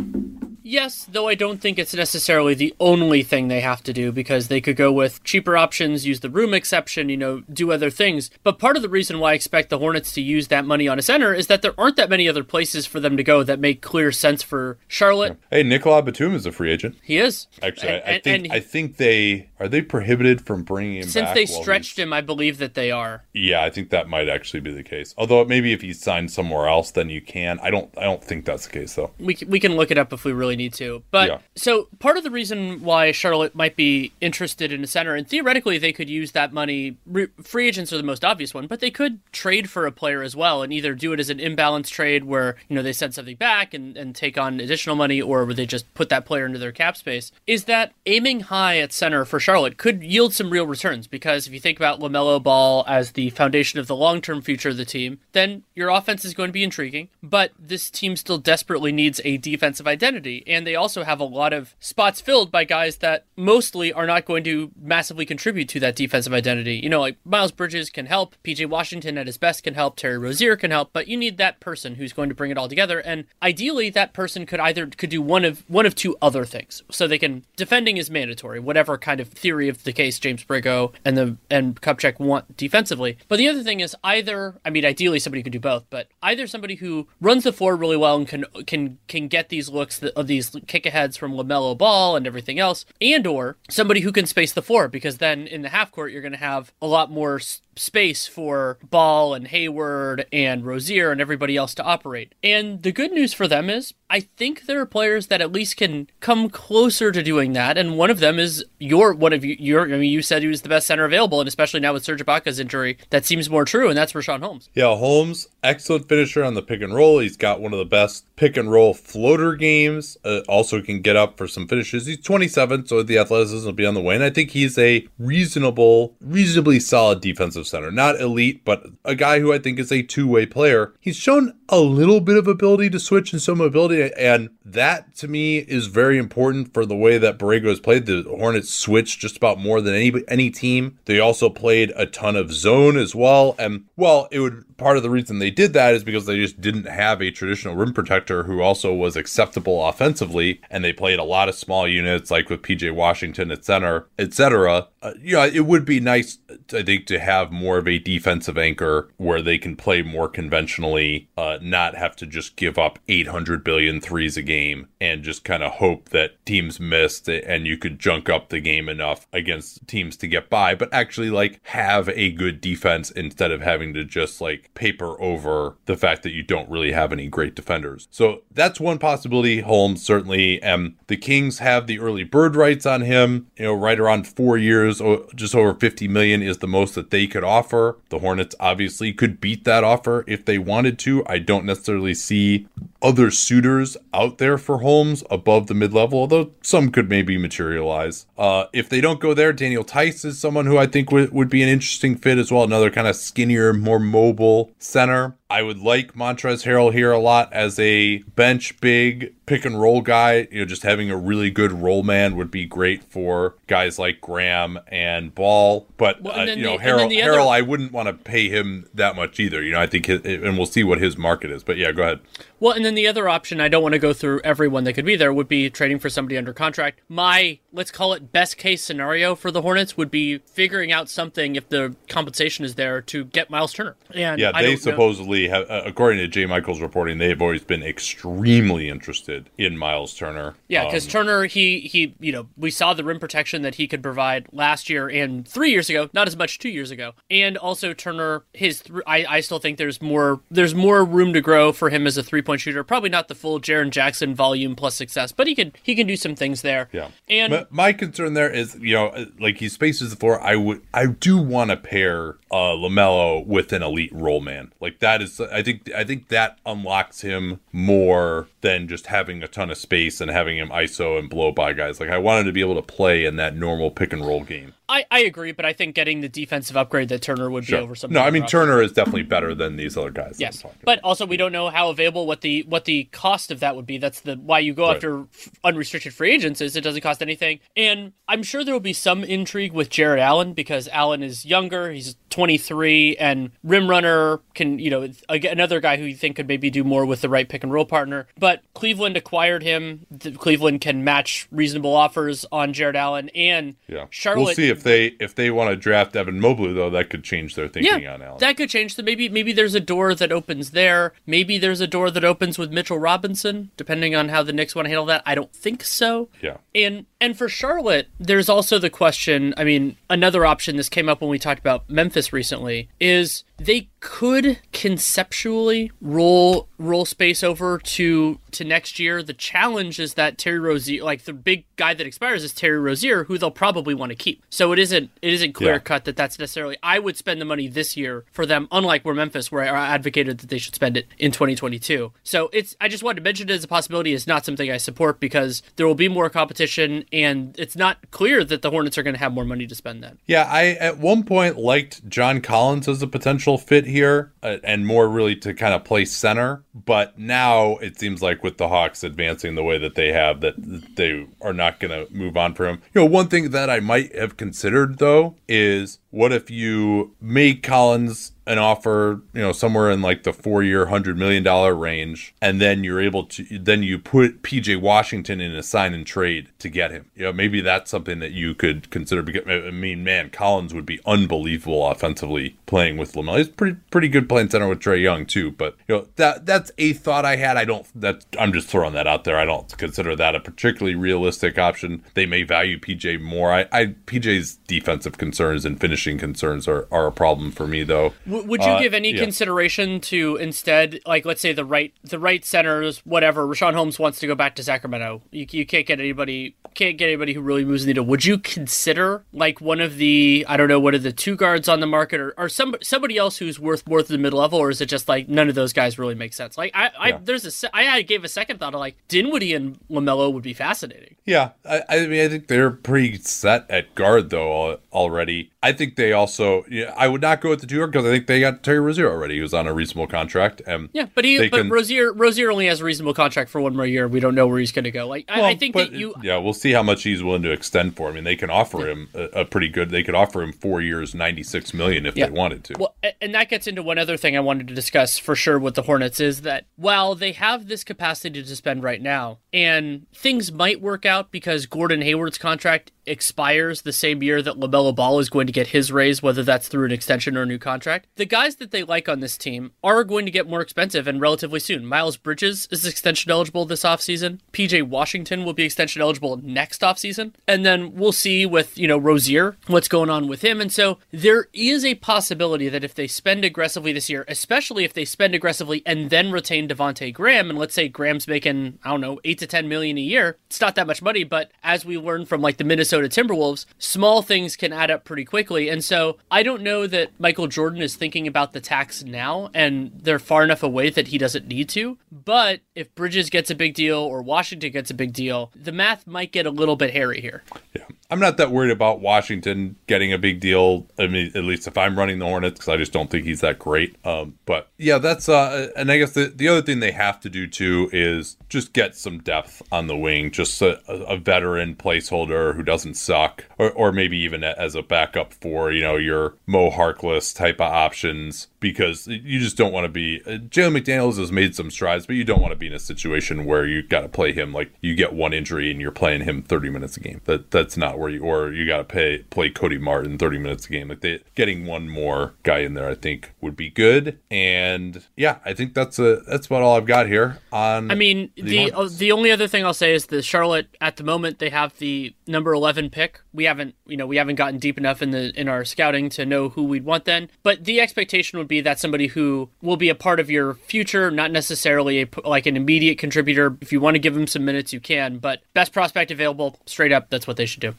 Yes, though I don't think it's necessarily the only thing they have to do because they could go with cheaper options, use the room exception, you know, do other things. But part of the reason why I expect the Hornets to use that money on a center is that there aren't that many other places for them to go that make clear sense for Charlotte. Hey, Nicolas Batum is a free agent. He is. Actually, and, I, I, think I think they are they prohibited from bringing him since they stretched him. I believe that they are. Yeah, I think that might actually be the case. Although maybe if he's signed somewhere else, then you can. I don't. I don't think that's the case though. We we can look it up if we really need to. But yeah. so part of the reason why Charlotte might be interested in a center, and theoretically they could use that money. Re- free agents are the most obvious one, but they could trade for a player as well, and either do it as an imbalance trade where you know they send something back and, and take on additional money, or where they just put that player into their cap space. Is that aiming high at center for Charlotte could yield some real returns because if you think about LaMelo Ball as the foundation of the long term future of the team, then your offense is going to be intriguing, but this team still desperately needs a defensive identity and they also have a lot of spots filled by guys that mostly are not going to massively contribute to that defensive identity. You know, like Miles Bridges can help, PJ Washington at his best can help, Terry Rozier can help, but you need that person who's going to bring it all together. And ideally, that person could either could do one of one of two other things. So they can defending is mandatory, whatever kind of theory of the case James Borrego and the and Kupchak want defensively. But the other thing is either, I mean, ideally somebody could do both, but either somebody who runs the floor really well and can can can get these looks of these kick aheads from Lamelo Ball and everything else, and or somebody who can space the floor because then in the half court you're going to have a lot more space for Ball and Hayward and Rozier and everybody else to operate. And the good news for them is I think there are players that at least can come closer to doing that. And one of them is your one of you your I mean you said he was the best center available, and especially now with Serge Ibaka's injury, that seems more true, and that's Richaun Holmes. Yeah, Holmes, excellent finisher on the pick and roll. He's got one of the best pick and roll floater games. Uh, also can get up for some finishes. He's 27, so the athleticism will be on the way. And I think he's a reasonable, reasonably solid defensive center. Not elite, but a guy who I think is a two way player. He's shown a little bit of ability to switch and some mobility, and that to me is very important for the way that Borrego has played. The Hornets switched just about more than any any team. They also played a ton of zone as well, and well, it would part of the reason they did that is because they just didn't have a traditional rim protector who also was acceptable offensively, and they played a lot of small units like with PJ Washington at center, etc. Uh, know, it would be nice, I think, to have more of a defensive anchor where they can play more conventionally, uh, not have to just give up 800 billion threes a game and just kind of hope that teams missed and you could junk up the game enough against teams to get by, but actually like have a good defense instead of having to just like paper over the fact that you don't really have any great defenders. So that's one possibility. Holmes certainly, and the Kings have the early bird rights on him. You know, right around four years, just over 50 million is the most that they could offer. The Hornets obviously could beat that offer if they wanted to. I don't necessarily see other suitors out there for Holmes above the mid level, although some could maybe materialize. Uh, if they don't go there, Daniel Theis is someone who I think w- would be an interesting fit as well. Another kind of skinnier, more mobile center. I would like Montrezl Harrell here a lot as a bench big pick and roll guy. You know, just having a really good roll man would be great for guys like Graham and Ball. But well, uh, you know, the, Harrell, Harrell, other... I wouldn't want to pay him that much either. You know, I think, his, and we'll see what his market is. But yeah, go ahead. Well, and then the other option, I don't want to go through everyone that could be there, would be trading for somebody under contract. My, let's call it best case scenario for the Hornets would be figuring out something if the compensation is there to get Miles Turner. And yeah, they supposedly know. have, uh, according to Jay Michael's reporting, they've always been extremely interested in Miles Turner. Yeah, because um, Turner, he he, you know, we saw the rim protection that he could provide last year and three years ago, not as much two years ago, and also Turner, his, th- I I still think there's more there's more room to grow for him as a three point point shooter. Probably not the full Jaren Jackson volume plus success, but he can he can do some things there. Yeah. And but my concern there is, you know, like he spaces the floor. I would I do want to pair uh LaMelo with an elite roll man. Like that is I think I think that unlocks him more than just having a ton of space and having him ISO and blow by guys. Like I wanted to be able to play in that normal pick and roll game. I, I agree, but I think getting the defensive upgrade that Turner would sure. be over something. No, I mean Turner is definitely better than these other guys. Yes, but also we don't know how available what the what the cost of that would be. That's the why you go right. after unrestricted free agents is it doesn't cost anything. And I'm sure there will be some intrigue with Jarrett Allen because Allen is younger. He's 23 and rim runner can you know another guy who you think could maybe do more with the right pick and roll partner. But Cleveland acquired him. Cleveland can match reasonable offers on Jarrett Allen and yeah. Charlotte. We'll see if they if they want to draft Evan Mobley though, that could change their thinking yeah, on Allen. That could change. So maybe maybe there's a door that opens there. Maybe there's a door that opens with Mitchell Robinson, depending on how the Knicks want to handle that. I don't think so. Yeah. And and for Charlotte, there's also the question. I mean, another option. This came up when we talked about Memphis recently. Is they could conceptually roll roll space over to to next year. The challenge is that Terry Rozier, like the big guy that expires, is Terry Rozier, who they'll probably want to keep. So it isn't it isn't clear yeah. cut that that's necessarily. I would spend the money this year for them, unlike where Memphis, where I advocated that they should spend it in 2022. So it's I just wanted to mention it as a possibility. It's not something I support because there will be more competition, and it's not clear that the Hornets are going to have more money to spend then. Yeah, I at one point liked John Collins as a potential potential fit here uh, and more really to kind of play center. But now it seems like with the Hawks advancing the way that they have, that they are not going to move on from him. You know, one thing that I might have considered though is what if you made Collins an offer, you know, somewhere in like the four year, $100 million range, and then you're able to, then you put PJ Washington in a sign and trade to get him. You know, maybe that's something that you could consider. Because, I mean, man, Collins would be unbelievable offensively playing with LaMelo. He's pretty, pretty good playing center with Trae Young, too. But, you know, that that's a thought I had. I don't, that I'm just throwing that out there. I don't consider that a particularly realistic option. They may value PJ more. I, I PJ's defensive concerns and concerns are, are a problem for me, though. W- would you uh, give any yeah. consideration to instead, like, let's say the right the right centers, whatever? Richaun Holmes wants to go back to Sacramento. You, you can't get anybody can't get anybody who really moves the needle. Would you consider like one of the I don't know what are the two guards on the market or, or some somebody else who's worth more than the mid level, or is it just like none of those guys really make sense? Like I, I yeah. there's a I gave a second thought of like Dinwiddie and LaMelo would be fascinating. Yeah, I, I mean I think they're pretty set at guard though already. I think they also yeah I would not go with the two because I think they got Terry Rozier already, who's on a reasonable contract. And yeah, but he but can, Rozier Rozier only has a reasonable contract for one more year. We don't know where he's going to go. Like well, I, I, think that you yeah we'll see how much he's willing to extend for. I mean, they can offer him a, a pretty good. They could offer him four years, ninety six million if yeah. they wanted to. Well, and that gets into one other thing I wanted to discuss for sure with the Hornets is that while they have this capacity to spend right now, and things might work out because Gordon Hayward's contract expires the same year that LaMelo Ball is going to get his raise, whether that's through an extension or a new contract. The guys that they like on this team are going to get more expensive and relatively soon. Miles Bridges is extension eligible this offseason. PJ Washington will be extension eligible next offseason. And then we'll see with, you know, Rozier, what's going on with him. And so there is a possibility that if they spend aggressively this year, especially if they spend aggressively and then retain Devonte Graham, and let's say Graham's making, I don't know, eight to ten million a year, it's not that much money, but as we learned from like the Minnesota Minnesota Timberwolves, small things can add up pretty quickly. And so I don't know that Michael Jordan is thinking about the tax now and they're far enough away that he doesn't need to. But if Bridges gets a big deal or Washington gets a big deal, the math might get a little bit hairy here. Yeah. I'm not that worried about Washington getting a big deal. I mean, at least if I'm running the Hornets, because I just don't think he's that great. Um, but yeah, that's uh, and I guess the the other thing they have to do too is just get some depth on the wing, just a, a veteran placeholder who doesn't suck, or or maybe even as a backup for you know your Mo Harkless type of options because you just don't want to be. Uh, Jalen McDaniels has made some strides, but you don't want to be in a situation where you got to play him like you get one injury and you're playing him 30 minutes a game. That that's not where you or you got to pay play Cody Martin 30 minutes a game. Like they getting one more guy in there, I think would be good. And yeah, I think that's a that's about all I've got here on. I mean, the the, the only other thing I'll say is the Charlotte at the moment they have the number 11 pick. We haven't you know we haven't gotten deep enough in the in our scouting to know who we'd want then, but the expectation would be that somebody who will be a part of your future, not necessarily a, like an immediate contributor. If you want to give them some minutes, you can. But best prospect available, straight up, that's what they should do.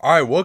All right, well,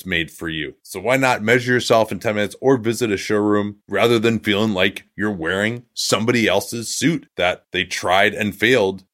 made for you. So why not measure yourself in 10 minutes or visit a showroom rather than feeling like you're wearing somebody else's suit that they tried and failed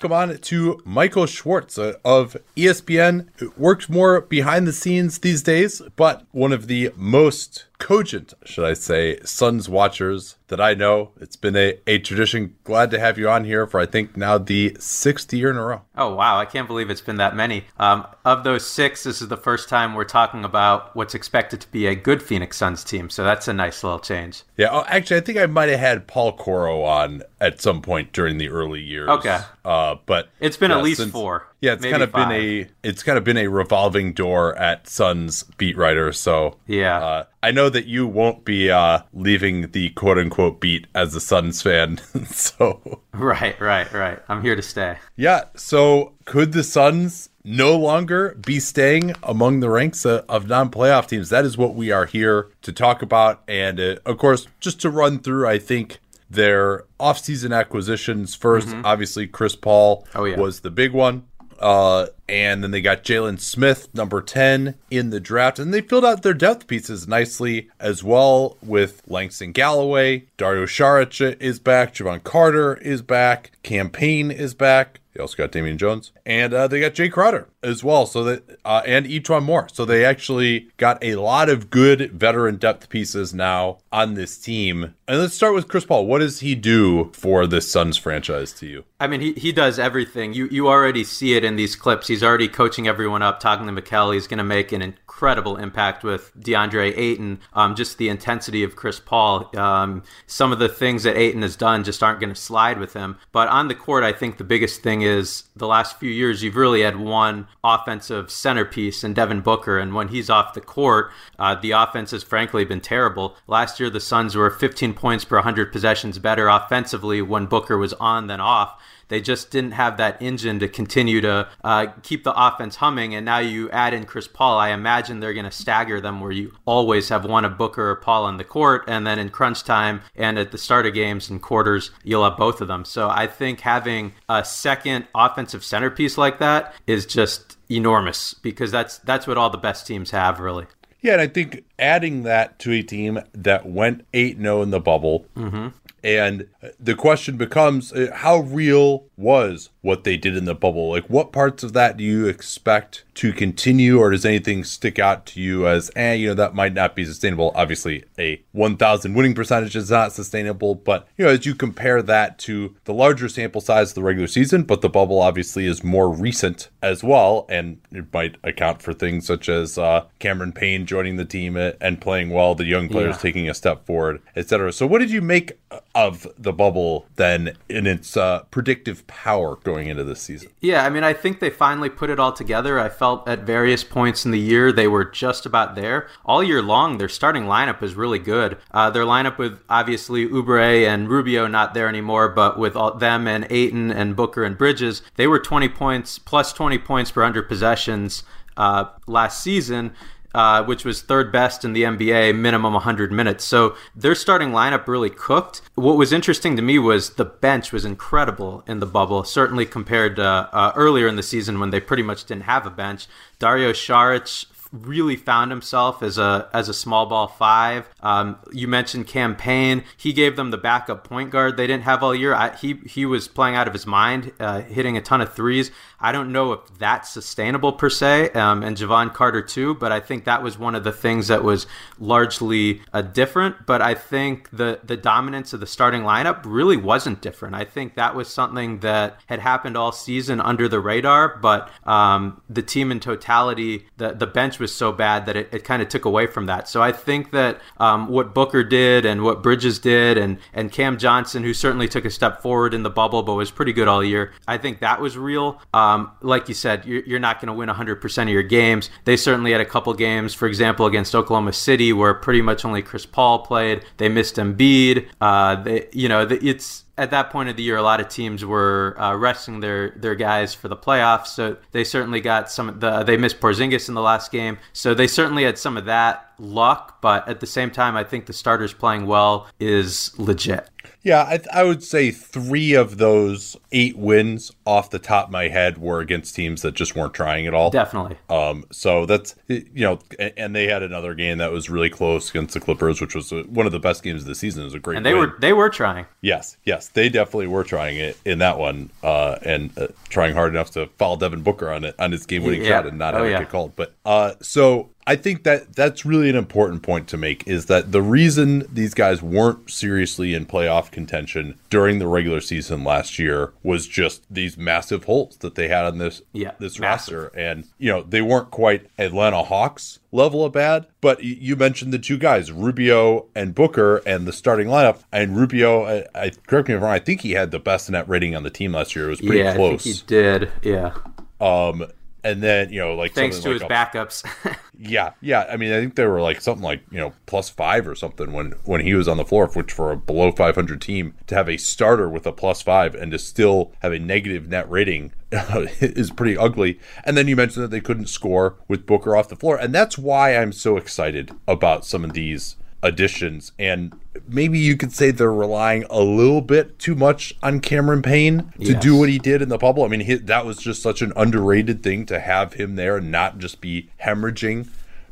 Come on to Michael Schwartz uh, of ESPN. It works more behind the scenes these days, but one of the most cogent, should I say, Suns watchers that I know. It's been a, a tradition. Glad to have you on here for, I think, now the sixth year in a row. Oh, wow. I can't believe it's been that many. Um, of those six, this is the first time we're talking about what's expected to be a good Phoenix Suns team. So that's a nice little change. Yeah. Oh, actually, I think I might have had Paul Coro on at some point during the early years. Okay. Uh, but it's been yeah, at least since, four. Yeah, it's kind of five. been a it's kind of been a revolving door at Suns beat writer. So yeah, uh, I know that you won't be uh, leaving the quote unquote beat as a Suns fan. *laughs* so right, right, right. I'm here to stay. Yeah. So could the Suns no longer be staying among the ranks uh, of non-playoff teams? That is what we are here to talk about, and uh, of course, just to run through. I think their offseason acquisitions 1st mm-hmm. obviously Chris Paul oh, yeah. was the big one. Uh, and then they got Jalen Smith, number 10 in the draft. And they filled out their depth pieces nicely as well with Langston Galloway. Dario Saric is back. Jevon Carter is back. Cam Payne is back. They also got Damian Jones, and uh, they got Jay Crowder as well. So that uh, and E'Twaun Moore. So they actually got a lot of good veteran depth pieces now on this team. And let's start with Chris Paul. What does he do for this Suns franchise to you? I mean, he, he does everything. You you already see it in these clips. He's already coaching everyone up, talking to Mikal. He's going to make an incredible impact with DeAndre Ayton. Um, just the intensity of Chris Paul. Um, some of the things that Ayton has done just aren't going to slide with him. But on the court, I think the biggest thing is the last few years you've really had one offensive centerpiece in Devin Booker, and when he's off the court, uh, the offense has frankly been terrible. Last year, the Suns were 15 points per 100 possessions better offensively when Booker was on than off. They just didn't have that engine to continue to uh, keep the offense humming. And now you add in Chris Paul. I imagine they're going to stagger them where you always have one of Booker or Paul on the court. And then in crunch time and at the start of games and quarters, you'll have both of them. So I think having a second offensive centerpiece like that is just enormous because that's that's what all the best teams have really. Yeah, and I think adding that to a team that went 8 0 in the bubble, mm-hmm. And the question becomes uh, how real was what they did in the bubble? Like, what parts of that do you expect to continue, or does anything stick out to you as, eh, you know, that might not be sustainable? Obviously, a 1,000 winning percentage is not sustainable, but, you know, as you compare that to the larger sample size of the regular season, but the bubble obviously is more recent as well, and it might account for things such as uh, Cameron Payne joining the team and playing well, the young players yeah. taking a step forward, etc. So, what did you make of the bubble then in its uh, predictive power going into this season? Yeah, I mean, I think they finally put it all together. I felt at various points in the year they were just about there. All year long, their starting lineup is really good. Uh, their lineup with obviously Oubre and Rubio not there anymore, but with all, them and Ayton and Booker and Bridges, they were 20 points plus 20 points per 100 possessions uh, last season uh, which was third best in the NBA, minimum 100 minutes. So their starting lineup really cooked. What was interesting to me was the bench was incredible in the bubble, certainly compared to uh, earlier in the season when they pretty much didn't have a bench. Dario Saric really found himself as a as a small ball five. Um, you mentioned Cam Payne. He gave them the backup point guard they didn't have all year. I, he he was playing out of his mind, uh, hitting a ton of threes. I don't know if that's sustainable per se, um, and Jevon Carter too. But I think that was one of the things that was largely uh, different. But I think the the dominance of the starting lineup really wasn't different. I think that was something that had happened all season under the radar. But um, the team in totality, the the bench was so bad that it, it kind of took away from that. So I think that um, what Booker did and what Bridges did and, and Cam Johnson, who certainly took a step forward in the bubble but was pretty good all year, I think that was real. Um, like you said, you're, you're not going to win 100% of your games. They certainly had a couple games, for example, against Oklahoma City, where pretty much only Chris Paul played. They missed Embiid. Uh, they, you know, it's at that point of the year, a lot of teams were uh, resting their their guys for the playoffs. So they certainly got some. The, they missed Porzingis in the last game, so they certainly had some of that luck, but at the same time, I think the starters playing well is legit. Yeah, I, I, would say three of those eight wins off the top of my head were against teams that just weren't trying at all. Definitely. Um, so that's you know, and they had another game that was really close against the Clippers, which was one of the best games of the season. It was a great. Game. And they win. were they were trying. Yes, yes, they definitely were trying it in that one, uh, and uh, trying hard enough to foul Devin Booker on it on his game winning yeah. shot and not oh, have yeah. it get called. But uh, so I think that that's really an important point to make is that the reason these guys weren't seriously in playoff contention during the regular season last year was just these massive holes that they had on this yeah, this massive. roster. And you know they weren't quite Atlanta Hawks level of bad but you mentioned the two guys Rubio and Booker and the starting lineup. And Rubio I, I correct me if I'm wrong I think he had the best net rating on the team last year. It was pretty yeah, close he did. Yeah. Um and then you know like thanks to like his a, backups. *laughs* Yeah yeah. I mean i think they were like something like you know plus five or something when when he was on the floor which for a below 500 team to have a starter with a plus five and to still have a negative net rating *laughs* is pretty ugly. And then you mentioned that they couldn't score with booker off the floor. And that's why i'm so excited about some of these additions and maybe you could say they're relying a little bit too much on Cameron Payne to yes. do what he did in the bubble. I mean, he, that was just such an underrated thing to have him there and not just be hemorrhaging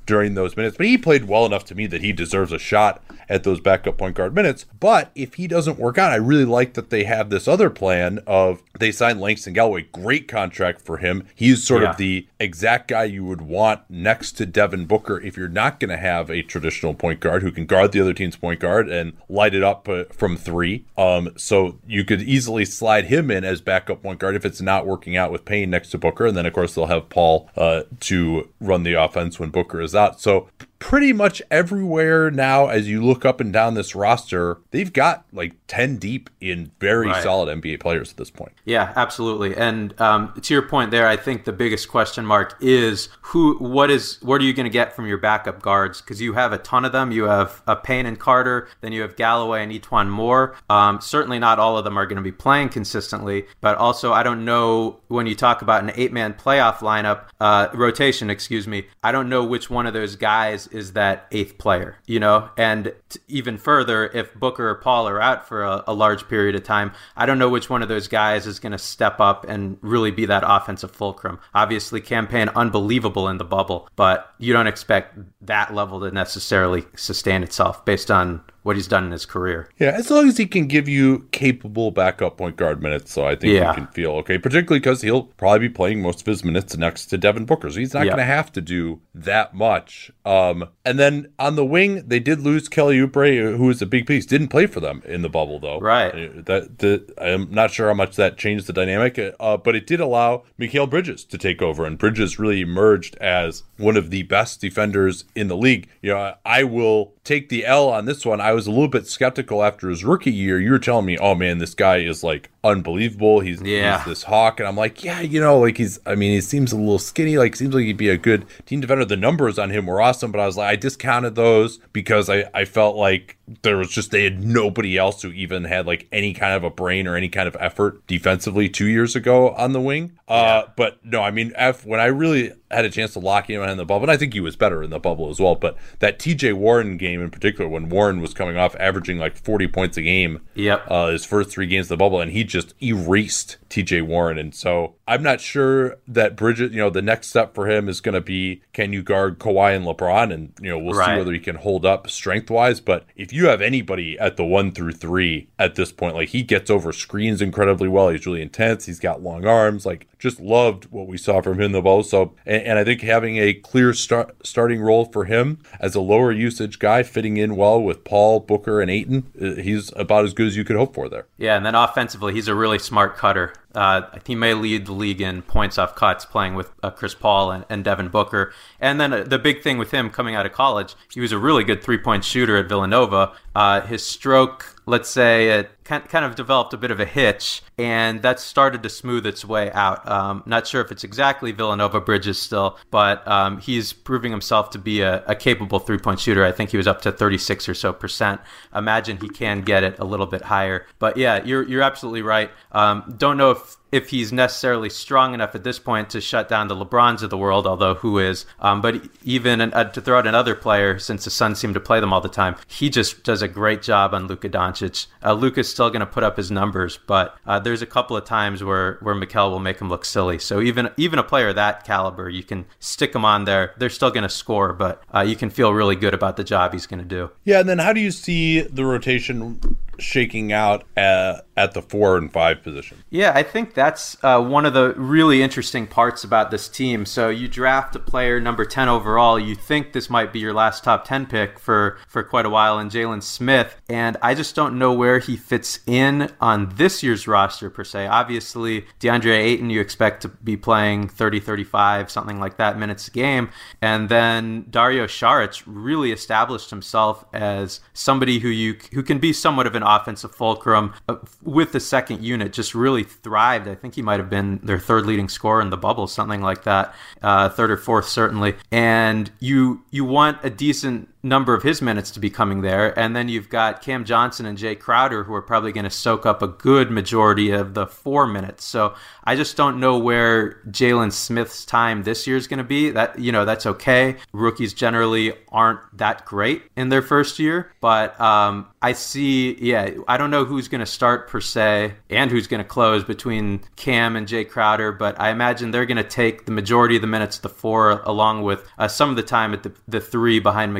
during those minutes. But he played well enough to me that he deserves a shot at those backup point guard minutes. But if he doesn't work out, I really like that they have this other plan of they signed Langston Galloway, great contract for him. He's sort yeah. of the exact guy you would want next to Devin Booker if you're not going to have a traditional point guard who can guard the other team's point guard and light it up uh, from three. Um, so you could easily slide him in as backup point guard if it's not working out with Payne next to Booker, and then of course they'll have Paul uh, to run the offense when Booker is out. So pretty much everywhere now as you look up and down this roster they've got like 10 deep in very right. solid nba players at this point. Yeah absolutely. And um, to your point there i think the biggest question mark is who what is what are you going to get from your backup guards? Because you have a ton of them. You have a payne and carter then you have galloway and E'Twaun Moore. Um, certainly not all of them are going to be playing consistently but also i don't know when you talk about an eight-man playoff lineup uh, rotation excuse me i don't know which one of those guys is that eighth player, you know? And even further, if Booker or Paul are out for a, a, large period of time, I don't know which one of those guys is going to step up and really be that offensive fulcrum. Obviously, Cam Payne unbelievable in the bubble, but you don't expect that level to necessarily sustain itself based on what he's done in his career. Yeah, as long as he can give you capable backup point guard minutes, so I think yeah. you can feel okay. Particularly because he'll probably be playing most of his minutes next to Devin Booker, so he's not going to have to do that much. Um, and then on the wing, they did lose Kelly Oubre, who was a big piece. Didn't play for them in the bubble though. Right. Uh, that the, I'm not sure how much that changed the dynamic, uh, but it did allow Mikal Bridges to take over, and Bridges really emerged as one of the best defenders in the league. You know, I will take the L on this one. I was a little bit skeptical after his rookie year. You were telling me, oh man, this guy is like unbelievable. He's, yeah. he's this hawk. And I'm like, yeah, you know, like he's, I mean, he seems a little skinny. Like, seems like he'd be a good team defender. The numbers on him were awesome, but I was like, I discounted those because I, I felt like there was just, they had nobody else who even had like any kind of a brain or any kind of effort defensively two years ago on the wing. Uh, yeah. But no, I mean, F, when I really had a chance to lock him in the bubble, and I think he was better in the bubble as well. But that TJ Warren game in particular, when Warren was coming off averaging like 40 points a game, yep. uh, his first three games of the bubble, and he just erased TJ Warren. And so I'm not sure that Bridges, you know, the next step for him is going to be can you guard Kawhi and LeBron? And, you know, we'll right. see whether he can hold up strength wise. But if you have anybody at the one through three at this point, like he gets over screens incredibly well. He's really intense. He's got long arms. Like just loved what we saw from him in the bubble. So, and, and I think having a clear start, starting role for him as a lower usage guy fitting in well with Paul, Booker, and Ayton, uh, he's about as good as you could hope for there. Yeah. And then offensively, he's a really smart cutter. Uh, he may lead the league in points off cuts, playing with uh, Chris Paul and, and, Devin Booker. And then uh, the big thing with him coming out of college, he was a really good three point shooter at Villanova. Uh, his stroke let's say it kind of developed a bit of a hitch and that started to smooth its way out. Um, not sure if it's exactly villanova bridges still but um, he's proving himself to be a, a, capable three-point shooter. I think he was up to 36 or so percent. Imagine he can get it a little bit higher. But yeah you're, you're absolutely right. Um, don't know if if he's necessarily strong enough at this point to shut down the LeBrons of the world, although who is? Um, but even uh, to throw out another player, since the Suns seem to play them all the time, he just does a great job on Luka Doncic. Uh, Luka's still going to put up his numbers, but uh, there's a couple of times where where Mikal will make him look silly. So even even a player that caliber, you can stick him on there. They're still going to score, but uh, you can feel really good about the job he's going to do. Yeah, and then how do you see the rotation shaking out at, at the four and five position? Yeah, I think that's uh, one of the really interesting parts about this team. So you draft a player number 10 overall. You think this might be your last top 10 pick for, for quite a while and Jalen Smith. And I just don't know where he fits in on this year's roster, per se. Obviously, DeAndre Ayton, you expect to be playing 30, 35, something like that minutes a game. And then Dario Saric really established himself as somebody who you who can be somewhat of an offensive fulcrum uh, with the second unit. Just really thrived. I think he might have been their third leading scorer in the bubble, something like that, uh, third or fourth certainly. And you you want a decent number of his minutes to be coming there. And then you've got Cam Johnson and Jay Crowder, who are probably going to soak up a good majority of the four minutes. So I just don't know where Jalen Smith's time this year is going to be. That you know that's okay. Rookies generally aren't that great in their first year, but um, I see. Yeah, I don't know who's going to start per se and who's going to close between Cam and Jay Crowder, but I imagine they're going to take the majority of the minutes, the four, along with uh, some of the time at the, the three behind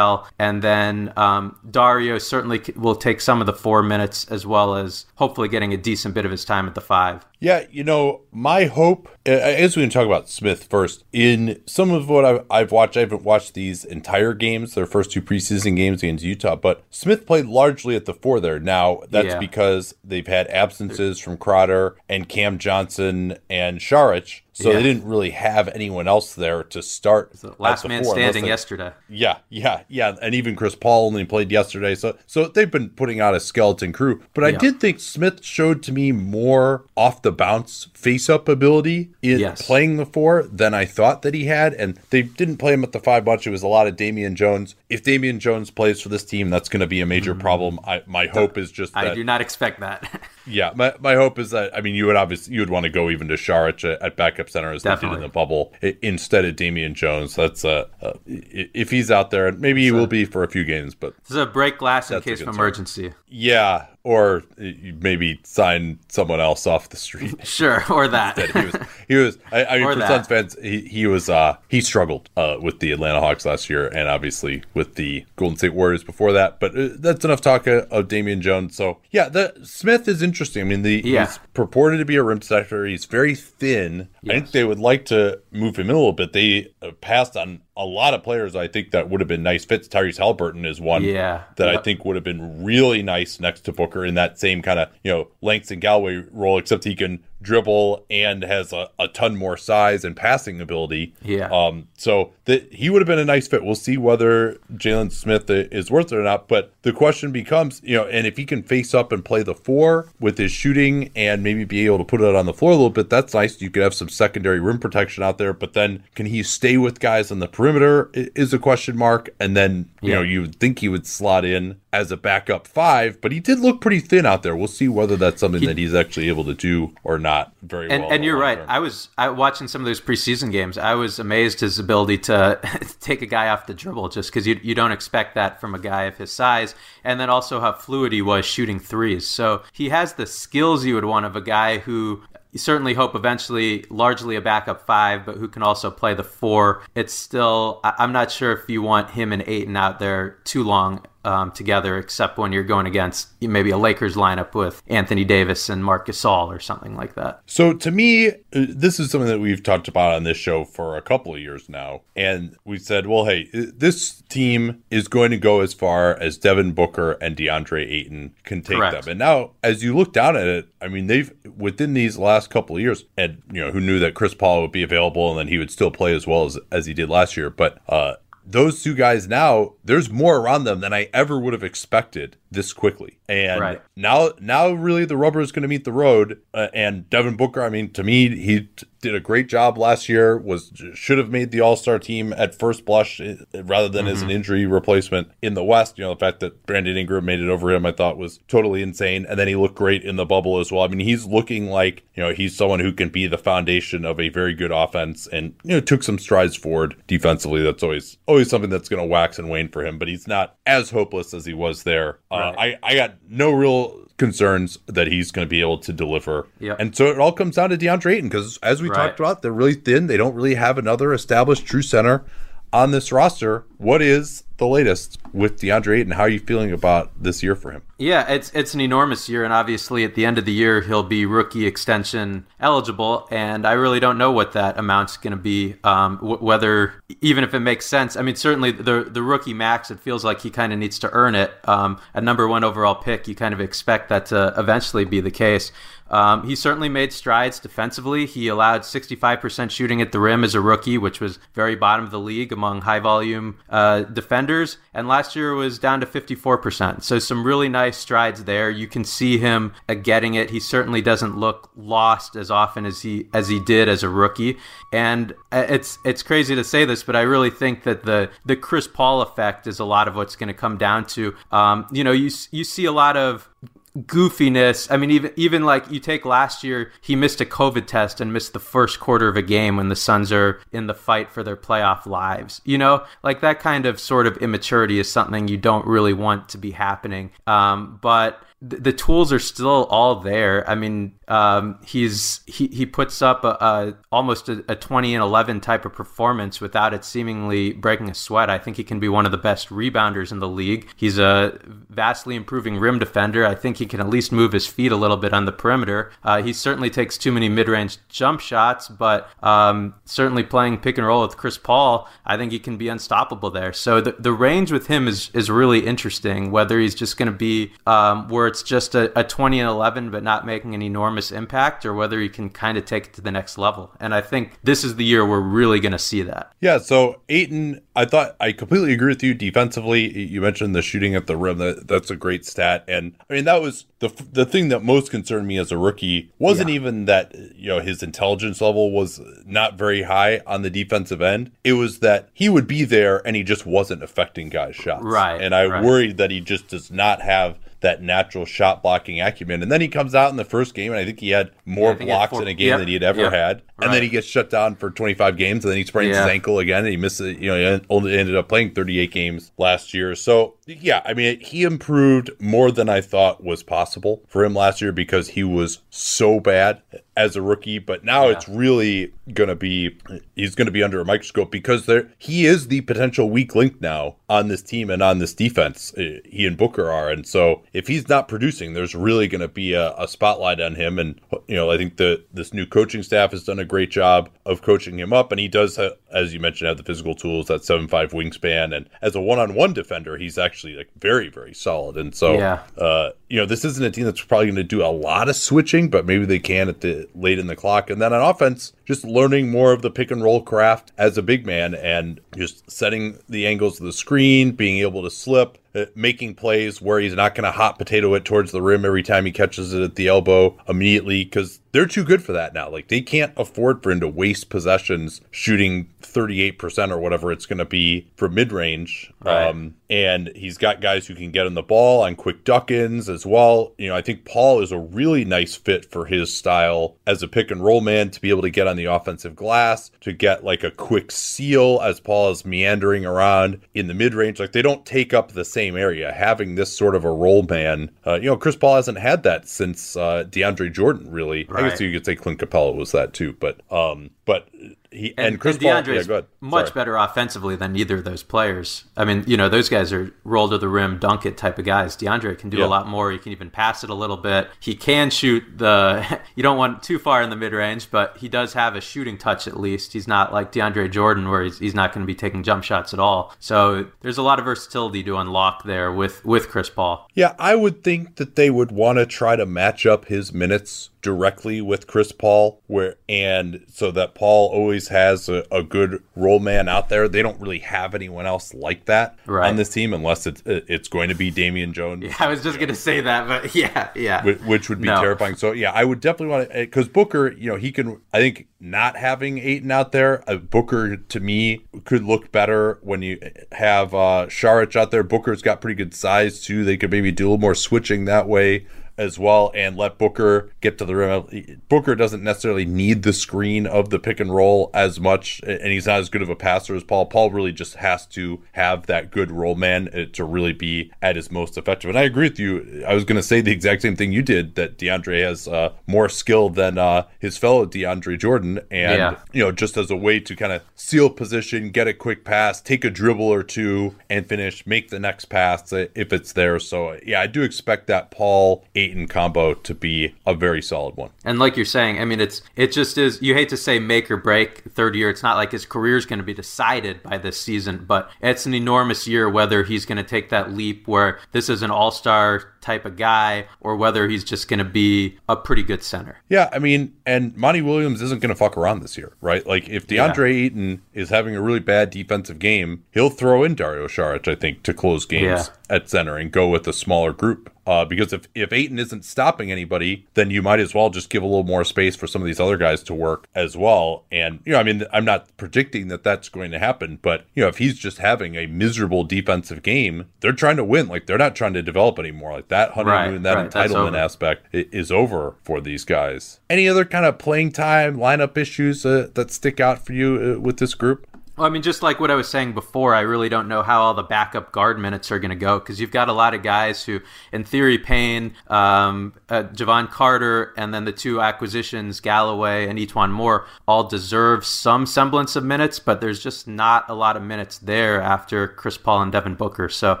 And then um, Dario certainly will take some of the four minutes as well as hopefully getting a decent bit of his time at the five. Yeah, you know, my hope, as we can talk about Smith first, in some of what I've, I've, watched, I haven't watched these entire games, their first two preseason games against Utah, but Smith played largely at the four there. Now, that's yeah. because they've had absences from Crowder and Cam Johnson and Saric. So yeah. they didn't really have anyone else there to start. The last man four, standing they, yesterday. Yeah, yeah, yeah, and even Chris Paul only played yesterday. So, so they've been putting out a skeleton crew. But I did think Smith showed to me more off the bounce face up ability in yes. playing the four than I thought that he had. And they didn't play him at the five much. It was a lot of Damian Jones. If Damian Jones plays for this team, that's going to be a major mm-hmm. problem. I, my hope is just. That, I do not expect that. *laughs* yeah, my, my hope is that I mean you would obviously you would want to go even to Saric at, at backup center as Definitely. they did in the bubble instead of Damian Jones. That's uh, uh if he's out there, maybe he will be for a few games, but this is a break glass in case of emergency. Yeah, or maybe sign someone else off the street. *laughs* Sure, or that. he was, he was. I, I mean, for that. Suns fans, he, he was. Uh, he struggled uh, with the Atlanta Hawks last year, and obviously with the Golden State Warriors before that. But uh, that's enough talk of Damian Jones. So yeah, the Smith is interesting. I mean, the yeah. he's purported to be a rim protector. He's very thin. Yes. I think they would like to move him in a little bit. They uh, passed on a lot of players I think that would have been nice fits. Tyrese Haliburton is one yeah. that yep. I think would have been really nice next to Booker in that same kind of, you know, Langston Galloway role, except he can dribble and has a, a ton more size and passing ability. Yeah. Um. So that he would have been a nice fit. We'll see whether Jalen Smith is worth it or not. But the question becomes, you know, and if he can face up and play the four with his shooting and maybe be able to put it on the floor a little bit, that's nice. You could have some secondary rim protection out there. But then can he stay with guys on the perimeter is a question mark. And then you yeah. know you would think he would slot in as a backup five, but he did look pretty thin out there. We'll see whether that's something he, that he's actually able to do or not. Very and, well. And you're right. Term. I was I, watching some of those preseason games. I was amazed his ability to *laughs* take a guy off the dribble, just because you you don't expect that from a guy of his size, and then also how fluid he was shooting threes. So he has the skills you would want of a guy who you certainly hope eventually largely a backup five, but who can also play the four. It's still, I'm not sure if you want him and Ayton out there too long um, together, except when you're going against maybe a Lakers lineup with Anthony Davis and Marc Gasol or something like that. So to me, uh, this is something that we've talked about on this show for a couple of years now, and we said, well, hey, this team is going to go as far as Devin Booker and DeAndre Ayton can take Correct. them. And now, as you look down at it, I mean, they've within these last couple of years, and you know, who knew that Chris Paul would be available and then he would still play as well as as he did last year, but uh those two guys now, there's more around them than I ever would have expected this quickly. And Right. now, now really the rubber is going to meet the road. Uh, and Devin Booker, I mean, to me, he t- did a great job last year. Was should have made the All Star team at first blush eh, rather than as an injury replacement in the West. You know, the fact that Brandon Ingram made it over him, I thought was totally insane. And then he looked great in the bubble as well. I mean, he's looking like you know he's someone who can be the foundation of a very good offense, and you know took some strides forward defensively. That's always always something that's going to wax and wane for him. But he's not as hopeless as he was there. Uh, I I got no real concerns that he's going to be able to deliver. Yep. And so it all comes down to DeAndre Ayton because, as we Right. talked about, they're really thin. They don't really have another established true center on this roster. What is the latest with DeAndre Ayton? How are you feeling about this year for him? Yeah, it's it's an enormous year, and obviously at the end of the year he'll be rookie extension eligible, and I really don't know what that amount's going to be. Um, w- whether even if it makes sense, I mean, certainly the the rookie max, it feels like he kind of needs to earn it. Um, a number one overall pick, you kind of expect that to eventually be the case. Um, he certainly made strides defensively. He allowed 65% shooting at the rim as a rookie, which was very bottom of the league among high volume uh, defenders. And last year was down to 54%. So some really nice strides there. You can see him uh, getting it. He certainly doesn't look lost as often as he as he did as a rookie. And uh, it's it's crazy to say this, but I really think that the the Chris Paul effect is a lot of what's going to come down to. Um, you know, you you see a lot of goofiness. I mean, even even like you take last year, he missed a COVID test and missed the first quarter of a game when the Suns are in the fight for their playoff lives. You know, like that kind of sort of immaturity is something you don't really want to be happening. Um, but the tools are still all there. I mean, um, he's he, he puts up a, a almost a, a 20 and 11 type of performance without it seemingly breaking a sweat. I think he can be one of the best rebounders in the league. He's a vastly improving rim defender. I think he can at least move his feet a little bit on the perimeter. Uh, he certainly takes too many mid-range jump shots, but um, certainly playing pick and roll with Chris Paul, I think he can be unstoppable there. So the, the range with him is is really interesting. Whether he's just going to be um, where it's just a, a 20 and 11, but not making an enormous impact, or whether he can kind of take it to the next level. And I think this is the year we're really going to see that. Yeah, so Ayton, I thought I completely agree with you defensively. You mentioned the shooting at the rim. That that's a great stat, and I mean that was the the thing that most concerned me as a rookie wasn't even that you know his intelligence level was not very high on the defensive end. It was that he would be there and he just wasn't affecting guys' shots. Right, and I right. worried that he just does not have that natural shot blocking acumen. And then he comes out in the first game, and I think he had more Yeah, I think he had blocks four- in a game yep, than he had ever yep, had. And right. then he gets shut down for 25 games, and then he sprains his ankle again, and he misses. You know, he only ended up playing 38 games last year. So yeah, I mean, he improved more than I thought was possible for him last year because he was so bad as a rookie. But now Yeah. it's really gonna be he's gonna be under a microscope because there he is the potential weak link now on this team and on this defense. Uh, He and Booker are, and so if he's not producing, there's really gonna be a, a spotlight on him. And you know, I think the this new coaching staff has done a great job of coaching him up, and he does, as you mentioned, have the physical tools, that seven five wingspan, and as a one on one defender, he's actually like very very solid. And so Yeah. uh, you know, this isn't a team that's probably going to do a lot of switching, but maybe they can at the late in the clock. And then on offense, just learning more of the pick and roll craft as a big man and just setting the angles of the screen, being able to slip, making plays where he's not going to hot potato it towards the rim every time he catches it at the elbow immediately because they're too good for that now. Like they can't afford for him to waste possessions shooting 38% or whatever it's going to be for mid range. Right. Um, and he's got guys who can get him the ball on quick duck ins as well. You know, I think Paul is a really nice fit for his style as a pick and roll man to be able to get on the offensive glass, to get like a quick seal as Paul is meandering around in the mid range. Like they don't take up the same area. Having this sort of a role man, uh, you know, Chris Paul hasn't had that since uh, DeAndre Jordan, really. I guess you could say Clint Capela was that too, but, um, but he, and, Chris Paul, DeAndre yeah, is ahead. much Sorry. better offensively than either of those players. I mean, you know, those guys are roll to the rim, dunk it type of guys. DeAndre can do Yeah. a lot more. He can even pass it a little bit. He can shoot the. *laughs* You don't want too far in the mid range, but he does have a shooting touch at least. He's not like DeAndre Jordan, where he's, he's not going to be taking jump shots at all. So there's a lot of versatility to unlock there with with Chris Paul. Yeah, I would think that they would want to try to match up his minutes directly with Chris Paul, where and so that Paul always has a, a good role man out there. They don't really have anyone else like that Right. on this team unless it's it's going to be Damian Jones. Yeah, I was just gonna say that, but *laughs* yeah, yeah. Which, which would be No. terrifying. So yeah, I would definitely want to because Booker, you know, he can. I think not having Ayton out there, uh, Booker to me could look better when you have uh Saric out there. Booker's got pretty good size too. They could maybe do a little more switching that way as well and let Booker get to the rim. Booker doesn't necessarily need the screen of the pick and roll as much, and he's not as good of a passer as Paul. Paul really just has to have that good roll man uh, to really be at his most effective. And I agree with you. I was going to say the exact same thing you did that DeAndre has uh, more skill than uh, his fellow DeAndre Jordan, and Yeah. you know just as a way to kind of seal position, get a quick pass, take a dribble or two, and finish, make the next pass uh, if it's there. So yeah, I do expect that Paul Ayton combo to be a very solid one. And like you're saying, I mean, it's it just is. You hate to say make or break third year. It's not like his career is going to be decided by this season, but it's an enormous year whether he's going to take that leap where this is an all star type of guy or whether he's just going to be a pretty good center. Yeah, I mean, and Monty Williams isn't going to fuck around this year, right? Like, if DeAndre Ayton is having a really bad defensive game, he'll throw in Dario Saric, I think, to close games Yeah. at center and go with a smaller group. Uh, because if, if Ayton isn't stopping anybody, then you might as well just give a little more space for some of these other guys to work as well. And, you know, I mean, I'm not predicting that that's going to happen, but, you know, if he's just having a miserable defensive game, they're trying to win. Like, they're not trying to develop anymore. Like, that honeymoon, that right, entitlement aspect is over for these guys. Any other kind of playing time lineup issues uh, that stick out for you uh, with this group? Well, I mean, just like what I was saying before, I really don't know how all the backup guard minutes are going to go because you've got a lot of guys who, in theory, Payne, um, uh, Jevon Carter, and then the two acquisitions, Galloway and E'Twaun Moore, all deserve some semblance of minutes, but there's just not a lot of minutes there after Chris Paul and Devin Booker. So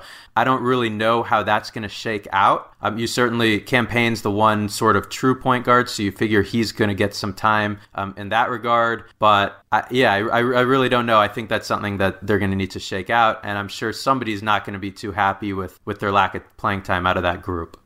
I don't really know how that's going to shake out. Um, you certainly Cam Payne's the one sort of true point guard, so you figure he's going to get some time um, in that regard. But I, yeah, I, I really don't know. Think that's something that they're going to need to shake out, and I'm sure somebody's not going to be too happy with with their lack of playing time out of that group.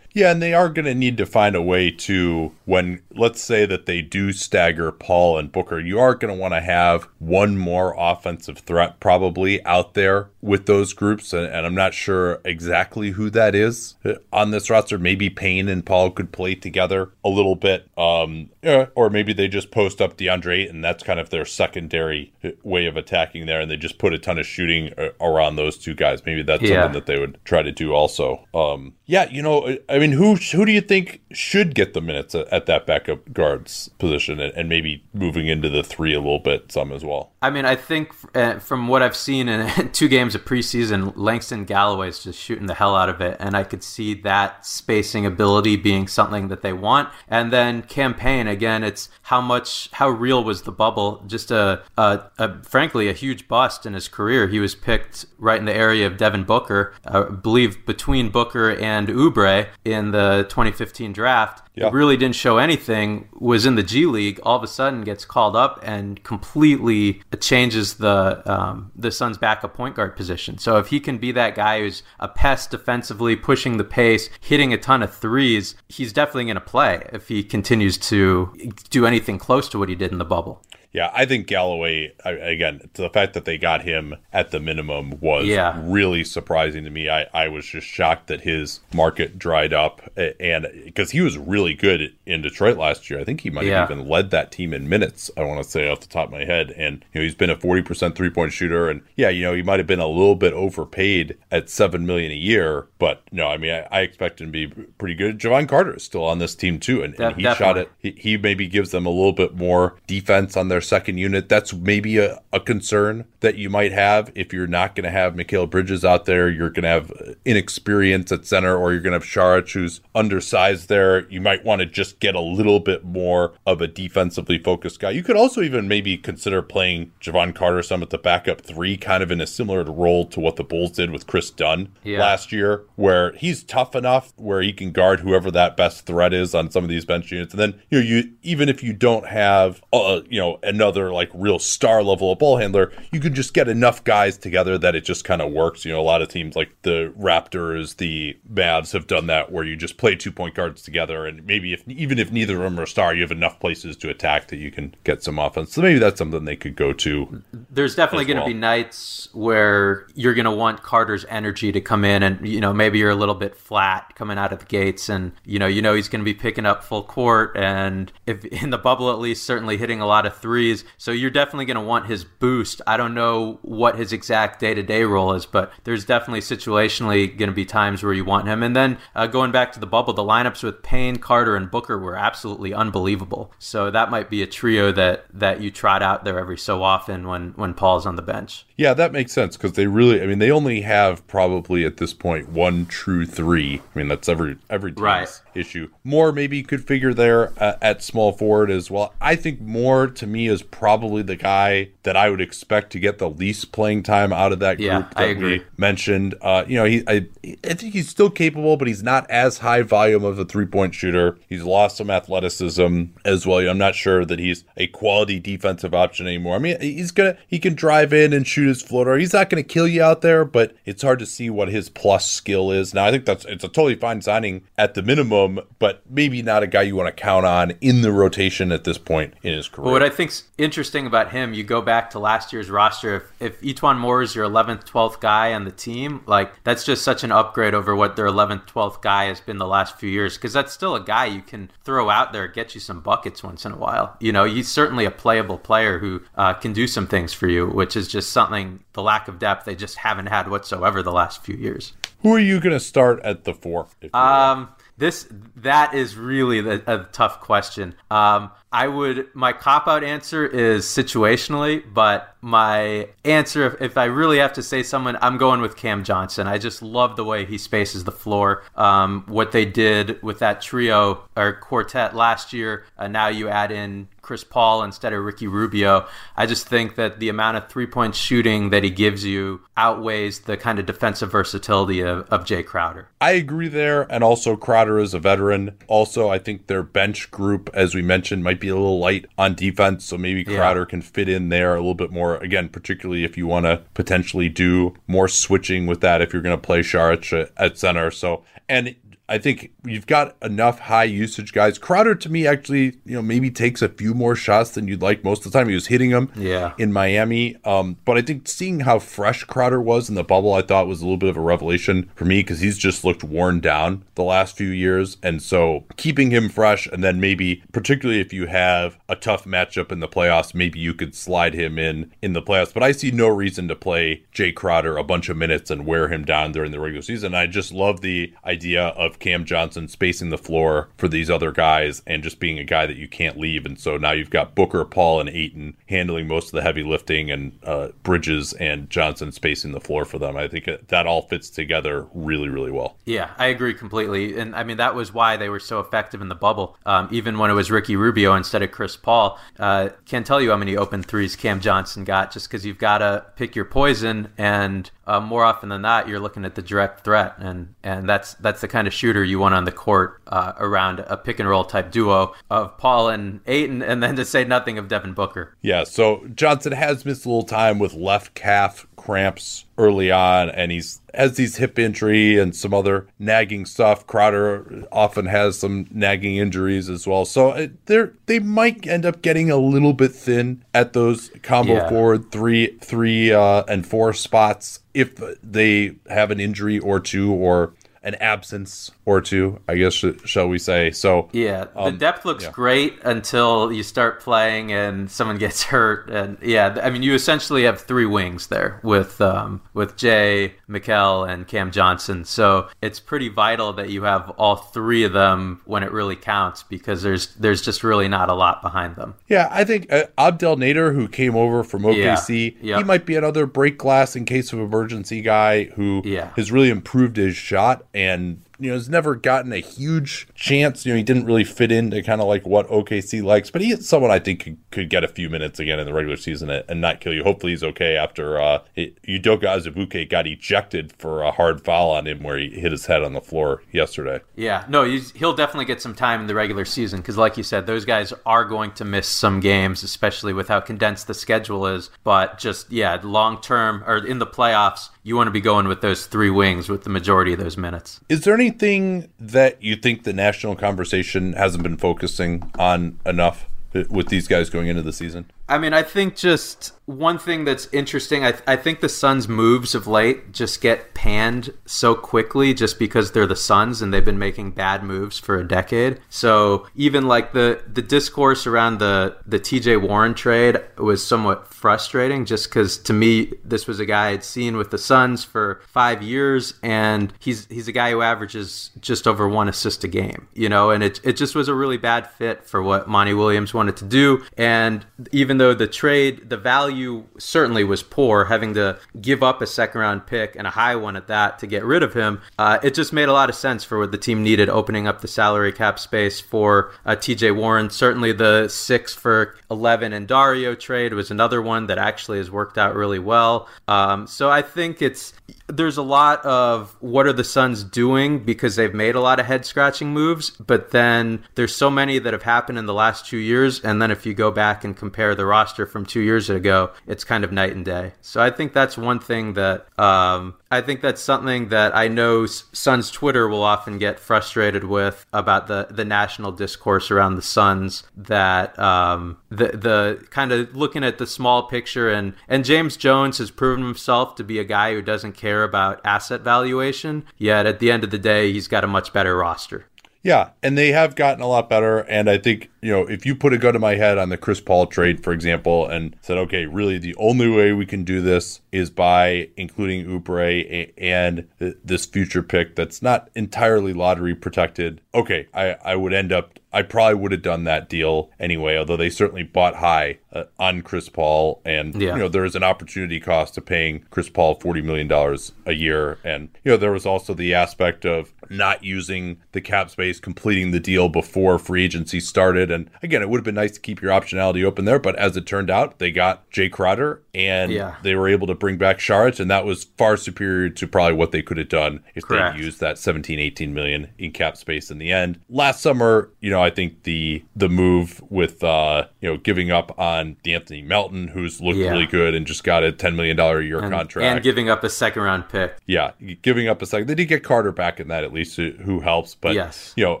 Yeah, and they are going to need to find a way to, when let's say that they do stagger Paul and Booker, you are going to want to have one more offensive threat probably out there with those groups. And, and I'm not sure exactly who that is uh, on this roster. Maybe Payne and Paul could play together a little bit. Um, or maybe they just post up DeAndre and that's kind of their secondary uh, way of attacking there. And they just put a ton of shooting uh, around those two guys. Maybe that's Yeah. something that they would try to do also. Um, yeah, you know, I mean, who who do you think should get the minutes at, at that backup guards position, and, and maybe moving into the three a little bit, some as well? I mean, I think uh, from what I've seen in *laughs* two games of preseason, Langston Galloway is just shooting the hell out of it, and I could see that spacing ability being something that they want. And then Cam Payne again, it's how much, how real was the bubble? Just a, a, a frankly, a huge bust in his career. He was picked right in the area of Devin Booker, I believe between Booker and Oubre in the 2015 draft. Yeah. Really didn't show anything. Was in the G League. All of a sudden, gets called up and completely changes the um, the Suns' backup point guard position. So if he can be that guy who's a pest defensively, pushing the pace, hitting a ton of threes, he's definitely going to play if he continues to do anything close to what he did in the bubble. Yeah, I think Galloway I, again. The fact that they got him at the minimum was Yeah. really surprising to me. I, I was just shocked that his market dried up, and because he was really good in Detroit last year, I think he might Yeah. have even led that team in minutes. I want to say off the top of my head, and you know he's been a forty percent three point shooter, and yeah, you know he might have been a little bit overpaid at seven million a year, but no, I mean I, I expect him to be pretty good. Jevon Carter is still on this team too, and, and De- he shot it he, he maybe gives them a little bit more defense on their second unit. That's maybe a, a concern that you might have if you're not going to have Mikal Bridges out there. You're going to have inexperience at center, or you're going to have Saric who's undersized there. You might want to just get a little bit more of a defensively focused guy. You could also even maybe consider playing Jevon Carter some at the backup three, kind of in a similar role to what the Bulls did with Kris Dunn Yeah. last year, where he's tough enough where he can guard whoever that best threat is on some of these bench units. And then you know, you even if you don't have uh, you know a another like real star level of ball handler, you could just get enough guys together that it just kind of works. You know, a lot of teams like the Raptors, the Mavs have done that where you just play two point guards together, and maybe if even if neither of them are a star, you have enough places to attack that you can get some offense. So maybe that's something they could go to. There's definitely going to well. be nights where you're going to want Carter's energy to come in, and you know maybe you're a little bit flat coming out of the gates, and you know you know he's going to be picking up full court, and if in the bubble at least, certainly hitting a lot of threes. So you're definitely going to want his boost. I don't know what his exact day to day role is, but there's definitely situationally going to be times where you want him. And then uh, going back to the bubble, the lineups with Payne, Carter, and Booker were absolutely unbelievable. So that might be a trio that that you trot out there every so often when when Paul's on the bench. Yeah, that makes sense because they really, I mean, they only have probably at this point one true three. I mean, that's every every Right. issue. More maybe you could figure there uh, at small forward as well. I think more to me is probably the guy that I would expect to get the least playing time out of that group Yeah, that I agree. we mentioned. Uh, you know, he I, I think he's still capable, but he's not as high volume of a three point shooter. He's lost some athleticism as well. I'm not sure that he's a quality defensive option anymore. I mean, he's gonna he can drive in and shoot his floater. He's not gonna kill you out there, but it's hard to see what his plus skill is. Now, I think that's it's a totally fine signing at the minimum, but maybe not a guy you want to count on in the rotation at this point in his career. But what I think's interesting about him, you go back to last year's roster. If, if E'Twaun Moore is your 11th, 12th guy on the team, like that's just such an upgrade over what their 11th, 12th guy has been the last few years. Because that's still a guy you can throw out there, get you some buckets once in a while. You know, he's certainly a playable player who uh, can do some things for you, which is just something the lack of depth they just haven't had whatsoever the last few years. Who are you gonna start at the four? if you will? Um, this that is really the, a tough question. Um, I would my cop out answer is situationally, but my answer, if, if I really have to say someone, I'm going with Cam Johnson. I just love the way he spaces the floor. Um, what they did with that trio or quartet last year, uh, now you add in Chris Paul instead of Ricky Rubio. I just think that the amount of three point shooting that he gives you outweighs the kind of defensive versatility of, of Jae Crowder. I agree there, and also Crowder is a veteran. Also, I think their bench group, as we mentioned, might be a little light on defense, so maybe Yeah. Crowder can fit in there a little bit more. Again, particularly if you want to potentially do more switching with that if you're going to play Saric at center. So, and I think you've got enough high usage guys. Crowder to me actually, you know, maybe takes a few more shots than you'd like most of the time. He was hitting them Yeah. in Miami. Um, but I think seeing how fresh Crowder was in the bubble, I thought was a little bit of a revelation for me because he's just looked worn down the last few years. And so keeping him fresh, and then maybe, particularly if you have a tough matchup in the playoffs, maybe you could slide him in in the playoffs. But I see no reason to play Jae Crowder a bunch of minutes and wear him down during the regular season. I just love the idea of Cam Johnson spacing the floor for these other guys and just being a guy that you can't leave. And so now you've got Booker, Paul, and Ayton handling most of the heavy lifting, and uh, Bridges and Johnson spacing the floor for them. I think that all fits together really, really well. Yeah, I agree completely. And I mean, that was why they were so effective in the bubble. Um, even when it was Ricky Rubio instead of Chris Paul. Uh, can't tell you how many open threes Cam Johnson got just because you've got to pick your poison. And uh, more often than not, you're looking at the direct threat. And, and that's, that's the kind of shooter you want on the court uh, around a pick and roll type duo of Paul and Ayton. And then to say nothing of Devin Booker. Yeah, so Johnson has missed a little time with left calf cramps early on, and he's has these hip injury and some other nagging stuff. Crowder often has some nagging injuries as well, so they're they might end up getting a little bit thin at those combo Yeah. forward three, three, uh, and four spots if they have an injury or two or an absence or two, I guess shall we say? So Yeah, the Um, depth looks yeah. great until you start playing and someone gets *laughs* hurt, and yeah, I mean you essentially have three wings there with um, with Jae, Mikal, and Cam Johnson. So it's pretty vital that you have all three of them when it really counts because there's there's just really not a lot behind them. Yeah, I think uh, Abdel Nader, who came over from OKC, Yeah. he might be another break glass in case of emergency guy who Yeah. has really improved his shot and you know, has never gotten a huge chance. You know, he didn't really fit into kind of like what OKC likes, but he is someone I think could, could get a few minutes again in the regular season and not kill you. Hopefully he's okay after uh, Azubuike got ejected for a hard foul on him where he hit his head on the floor yesterday. Yeah, no, he'll definitely get some time in the regular season because, like you said, those guys are going to miss some games, especially with how condensed the schedule is. But just, yeah, long term or in the playoffs, you want to be going with those three wings with the majority of those minutes. Is there anything that you think the national conversation hasn't been focusing on enough with these guys going into the season? I mean, I think just one thing that's interesting, I, th- I think the Suns' moves of late just get panned so quickly just because they're the Suns and they've been making bad moves for a decade. So even like the, the discourse around the, the TJ Warren trade was somewhat frustrating just because to me, this was a guy I'd seen with the Suns for five years and he's, he's a guy who averages just over one assist a game, you know, and it, it just was a really bad fit for what Monty Williams wanted to do. And even even though the trade, the value certainly was poor, having to give up a second round pick and a high one at that to get rid of him, uh, it just made a lot of sense for what the team needed, opening up the salary cap space for uh, TJ Warren. Certainly the six for 11 and Dario trade was another one that actually has worked out really well. Um, so I think it's there's a lot of what are the Suns doing because they've made a lot of head scratching moves, but then there's so many that have happened in the last two years. And then if you go back and compare the roster from two years ago, it's kind of night and day. So I think that's one thing that um, I think that's something that I know Suns Twitter will often get frustrated with about the, the national discourse around the Suns. That um, the the kind of looking at the small picture and and James Jones has proven himself to be a guy who doesn't care about asset valuation. Yet at the end of the day, he's got a much better roster. Yeah, and they have gotten a lot better. And I think, you know, if you put a gun to my head on the Chris Paul trade, for example, and said, okay, really the only way we can do this is by including Oubre and this future pick that's not entirely lottery protected, okay, I, I would end up I probably would have done that deal anyway, although they certainly bought high uh, on Chris Paul. And, yeah. you know, there is an opportunity cost to paying Chris Paul $40 million a year. And, you know, there was also the aspect of not using the cap space, completing the deal before free agency started. And again, it would have been nice to keep your optionality open there. But as it turned out, they got Jae Crowder and yeah. they were able to bring back Saric. And that was far superior to probably what they could have done if they used that 17, 18 million in cap space in the end. Last summer, you know, I think the the move with uh, you know giving up on Anthony Melton, who's looked yeah. really good and just got a ten million dollar a year and, contract, and giving up a second round pick. Yeah, giving up a second. They did get Carter back in that at least, who helps. But yes, you know,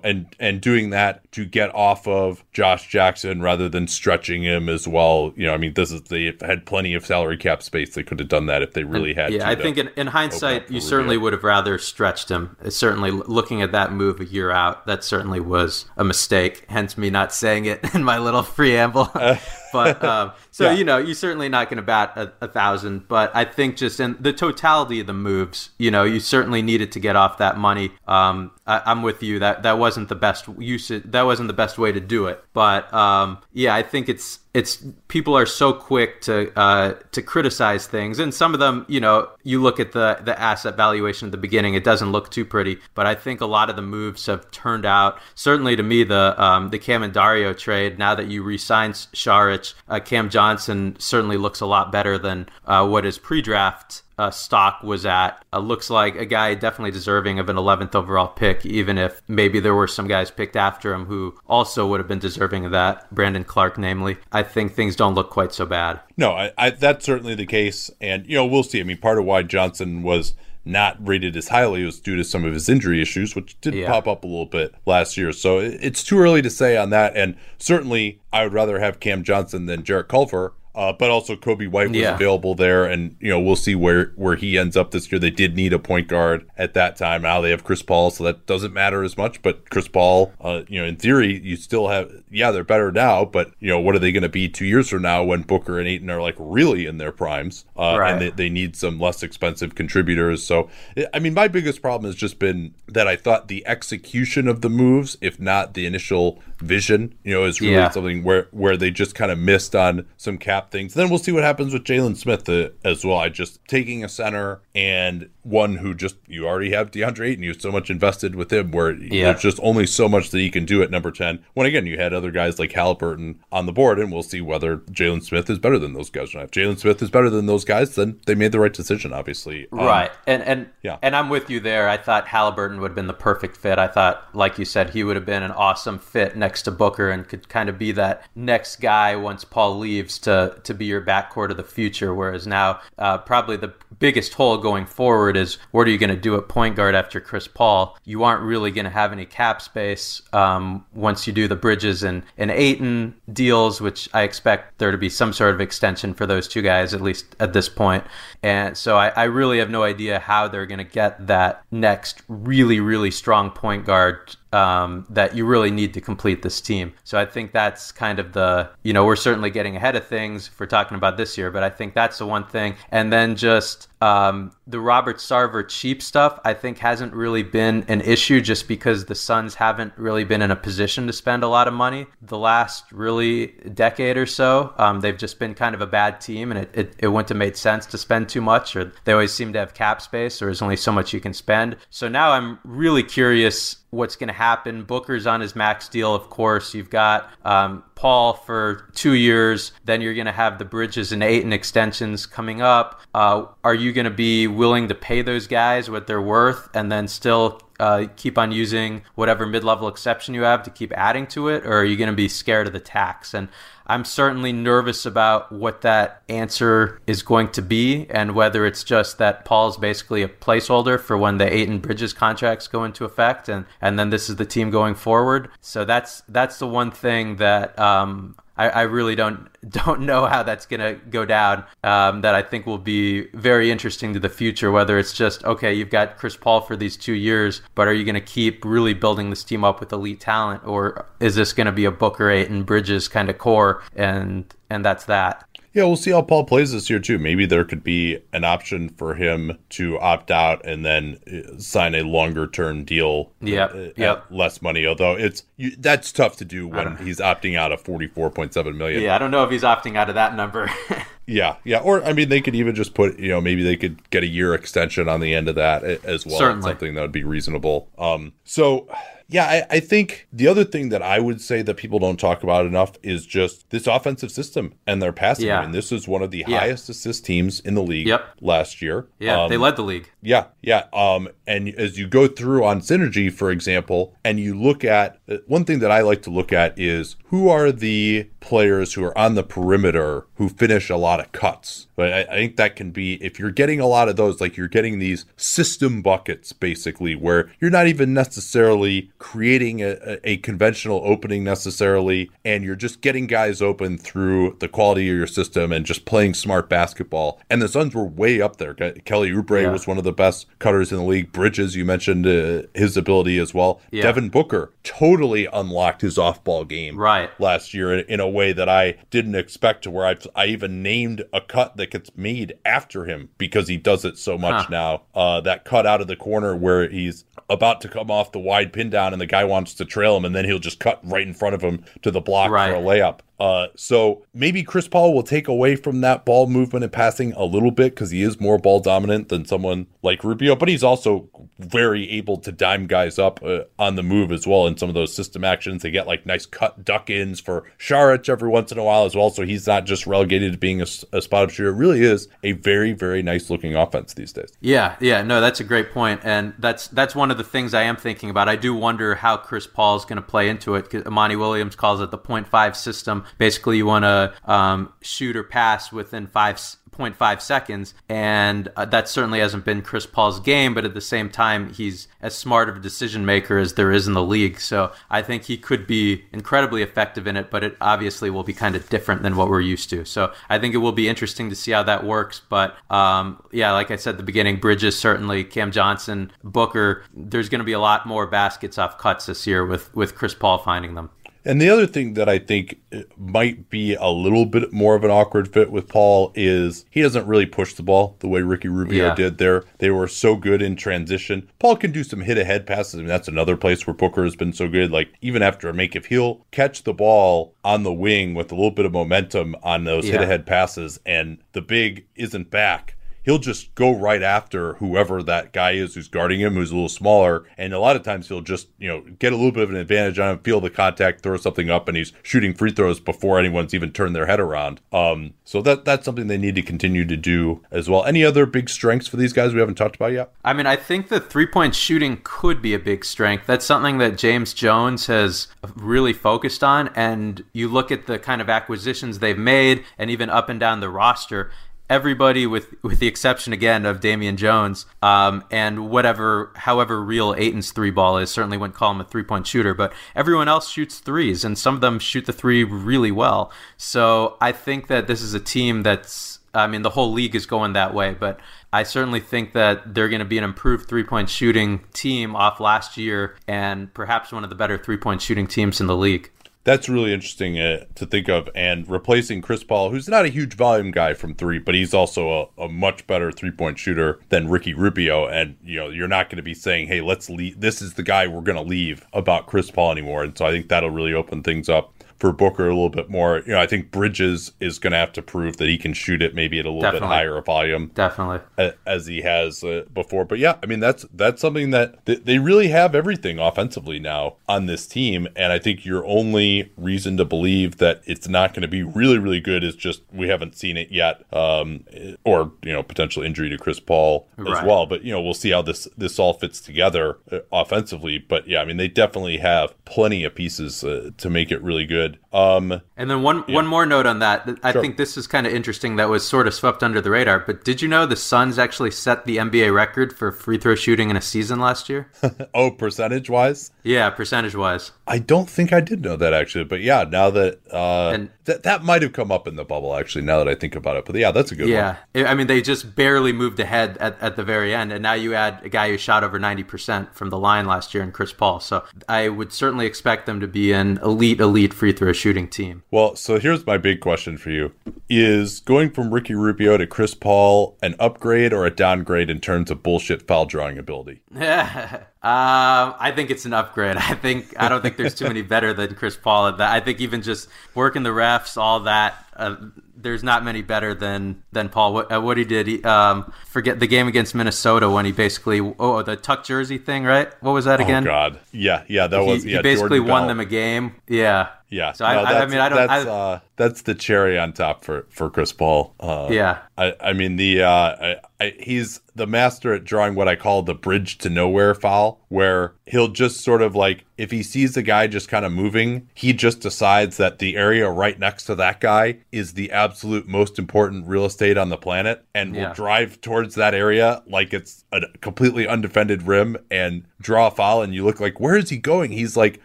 and and doing that to get off of Josh Jackson rather than stretching him as well. You know, I mean, this is they had plenty of salary cap space. They could have done that if they really and, had. Yeah, I think in, in hindsight, you certainly would have rather stretched him. Certainly, looking at that move a year out, that certainly was a mistake mistake, hence me not saying it *laughs* in my little preamble. *laughs* but um, so yeah. you know, you're certainly not going to bat a, a, thousand. But I think just in the totality of the moves, you know, you certainly needed to get off that money. Um, I, am with you that that wasn't the best use. That wasn't the best way to do it. But um, yeah, I think it's it's people are so quick to uh, to criticize things, and some of them, you know, you look at the the asset valuation at the beginning, it doesn't look too pretty. But I think a lot of the moves have turned out. Certainly to me, the um, the Cam and Dario trade. Now that you re-signed Saric, uh, Cam Johnson certainly looks a lot better than uh, what his pre-draft uh, stock was at. Uh, looks like a guy definitely deserving of an 11th overall pick, even if maybe there were some guys picked after him who also would have been deserving of that. Brandon Clarke, namely. I think things don't look quite so bad. No, I, I, that's certainly the case. And, you know, we'll see. I mean, part of why Johnson was not rated as highly was due to some of his injury issues, which did yeah. pop up a little bit last year. So it's too early to say on that. And certainly, I would rather have Cam Johnson than Jarrett Culver uh, but also Coby White was yeah. available there, and you know we'll see where where he ends up this year. They did need a point guard at that time. Now they have Chris Paul, so that doesn't matter as much. But Chris Paul, uh, you know, in theory, you still have yeah they're better now, but you know what are they going to be two years from now when Booker and Ayton are like really in their primes, uh, right. and they, they need some less expensive contributors. So I mean, my biggest problem has just been that I thought the execution of the moves, if not the initial vision, you know, is really yeah. something where where they just kind of missed on some cap cap things. Then we'll see what happens with Jalen Smith uh, as well. I just taking a center and one who just you already have DeAndre Ayton. You have so much invested with him where Yeah. there's just only so much that he can do at number ten. When again you had other guys like Halliburton on the board, and we'll see whether Jalen Smith is better than those guys. And if Jalen Smith is better than those guys, then they made the right decision, obviously. Um, right and and yeah. and i'm with you there i thought halliburton would have been the perfect fit i thought like you said he would have been an awesome fit next to booker and could kind of be that next guy once paul leaves to to be your backcourt of the future whereas now uh, probably the biggest hole going forward is what are you going to do at point guard after chris paul you aren't really going to have any cap space um, once you do the bridges and and Ayton deals which i expect there to be some sort of extension for those two guys at least at this point. point and so I, I really have no idea how they're going to get that next really, really strong point guard um, that you really need to complete this team. So I think that's kind of the, you know, we're certainly getting ahead of things we're talking about this year, but I think that's the one thing. And then just um, the Robert Sarver cheap stuff, I think hasn't really been an issue just because the Suns haven't really been in a position to spend a lot of money the last really decade or so. Um, they've just been kind of a bad team and it, it, it wouldn't have made sense to spend too much or they always seem to have cap space or there's only so much you can spend. So now I'm really curious what's going to happen. Booker's on his max deal, of course. You've got um, Paul for two years. Then you're going to have the Bridges and Ayton extensions coming up. Uh, are you going to be willing to pay those guys what they're worth and then still uh, keep on using whatever mid-level exception you have to keep adding to it, or are you going to be scared of the tax? And I'm certainly nervous about what that answer is going to be, and whether it's just that Paul's basically a placeholder for when the Ayton Bridges contracts go into effect, and and then this is the team going forward. So that's that's the one thing that. Um, I, I really don't *laughs* don't know how that's gonna go down. Um, that I think will be very interesting to the future. Whether it's just okay, you've got Chris Paul for these two years, but are you gonna keep really building this team up with elite talent, or is this gonna be a Booker Ayton Bridges kind of core, and and that's that. Yeah, we'll see how Paul plays this year too. Maybe there could be an option for him to opt out and then uh, sign a longer term deal. Yeah, uh, yep. less money. Although it's you, that's tough to do when he's opting out of forty four point seven million. Yeah, I don't know if he's opting out of that number. *laughs* yeah, yeah. Or I mean, they could even just put you know maybe they could get a year extension on the end of that as well. Certainly. something that would be reasonable. Um, so. Yeah, I, I think the other thing that I would say that people don't talk about enough is just this offensive system and their passing. Yeah. I mean, this is one of the Yeah. highest assist teams in the league Yep. last year. yeah, Um, they led the league. yeah, yeah. Um, and as you go through on synergy, for example, and you look at uh, one thing that I like to look at is who are the players who are on the perimeter who finish a lot of cuts. But I, I think that can be if you're getting a lot of those, like you're getting these system buckets, basically, where you're not even necessarily creating a, a, conventional opening necessarily, and you're just getting guys open through the quality of your system and just playing smart basketball. And the Suns were way up there. Kelly Oubre Yeah. was one of the best cutters in the league. Bridges, you mentioned uh, his ability as well. Yeah. Devin Booker totally unlocked his off-ball game Right. last year in, in a way that I didn't expect to where I, I even named a cut that gets made after him because he does it so much Huh. now. Uh, that cut out of the corner where he's about to come off the wide pin down and the guy wants to trail him and then he'll just cut right in front of him to the block Right. for a layup. Uh, so maybe Chris Paul will take away from that ball movement and passing a little bit because he is more ball dominant than someone like Rubio, but he's also very able to dime guys up uh, on the move as well in some of those system actions. They get like nice cut duck ins for Saric every once in a while as well. So he's not just relegated to being a spot up shooter. It really is a very, very nice looking offense these days. Yeah, yeah, no, that's a great point, and that's that's one of the things I am thinking about. I do wonder how Chris Paul is going to play into it. Monty Williams calls it the point five system. Basically, you want to um, shoot or pass within five. s- 0.5 seconds, and uh, that certainly hasn't been Chris Paul's game. But at the same time, he's as smart of a decision maker as there is in the league. So I think he could be incredibly effective in it. But it obviously will be kind of different than what we're used to. So I think it will be interesting to see how that works. But um, yeah, like I said at the beginning, Bridges certainly, Cam Johnson, Booker. There's going to be a lot more baskets off cuts this year with with Chris Paul finding them. And the other thing that I think eh, might be a little bit more of an awkward fit with Paul is he doesn't really push the ball the way Ricky Rubio Yeah. did there. They were so good in transition. Paul can do some hit ahead passes. I mean, that's another place where Booker has been so good. Like, even after a make, if he'll catch the ball on the wing with a little bit of momentum on those Yeah. hit ahead passes and the big isn't back, he'll just go right after whoever that guy is who's guarding him, who's a little smaller. And a lot of times he'll just, you know, get a little bit of an advantage on him, feel the contact, throw something up, and he's shooting free throws before anyone's even turned their head around. Um, so that that's something they need to continue to do as well. Any other big strengths for these guys we haven't talked about yet? I mean, I think the three point shooting could be a big strength. That's something that James Jones has really focused on. And you look at the kind of acquisitions they've made and even up and down the roster. Everybody, with with the exception again of Damian Jones, um, and whatever, however real Ayton's three ball is, certainly wouldn't call him a three point shooter, but everyone else shoots threes, and some of them shoot the three really well. So I think that this is a team that's I mean, the whole league is going that way, but I certainly think that they're going to be an improved three point shooting team off last year and perhaps one of the better three point shooting teams in the league. That's really interesting uh, to think of. And replacing Chris Paul, who's not a huge volume guy from three, but he's also a, a much better three point shooter than Ricky Rubio. And, you know, you're not going to be saying, hey, let's leave. This is the guy we're going to leave about Chris Paul anymore. And so I think that'll really open things up for Booker a little bit more. You know, I think Bridges is going to have to prove that he can shoot it maybe at a little Definitely. bit higher volume Definitely. a- as he has uh, before. But yeah, I mean that's that's something that th- they really have everything offensively now on this team, and I think your only reason to believe that it's not going to be really really good is just we haven't seen it yet, um, or you know potential injury to Chris Paul as Right. well. But you know we'll see how this this all fits together uh, offensively. But yeah, I mean they definitely have plenty of pieces uh, to make it really good. Um, And then one one more note on that. I Sure. think this is kind of interesting. That was sort of swept under the radar. But did you know the Suns actually set the NBA record for free throw shooting in a season last year? *laughs* oh, percentage wise. yeah, percentage wise. I don't think I did know that actually, but yeah, now that uh, And- that that might have come up in the bubble actually. Now that I think about it, but yeah, that's a good one. Yeah, I I mean they just barely moved ahead at, at the very end, and now you add a guy who shot over ninety percent from the line last year in Chris Paul. So I would certainly expect them to be an elite, elite free throw shooting team. Well, so here's my big question for you: Is going from Ricky Rubio to Chris Paul an upgrade or a downgrade in terms of bullshit foul drawing ability? *laughs* Um, I think it's an upgrade. I think I don't think there's too many better than Chris Paul at that. I think even just working the refs, all that. Uh, there's not many better than than Paul. What, uh, what he did, he, um, forget the game against Minnesota when he basically oh the tuck jersey thing, right? What was that again? Oh God, yeah, yeah, that He, was he yeah. basically Jordan won Bell. them a game. Yeah. Yeah, So I- no, I- I mean, I don't- That's I- uh, that's the cherry on top for for Chris Paul. Uh, Yeah. I, I mean the uh, I, I, he's the master at drawing what I call the bridge to nowhere foul, where he'll just sort of like if he sees the guy just kind of moving, he just decides that the area right next to that guy is the absolute most important real estate on the planet, and Yeah. will drive towards that area like it's a completely undefended rim and draw a foul. And you look like, where is he going? He's like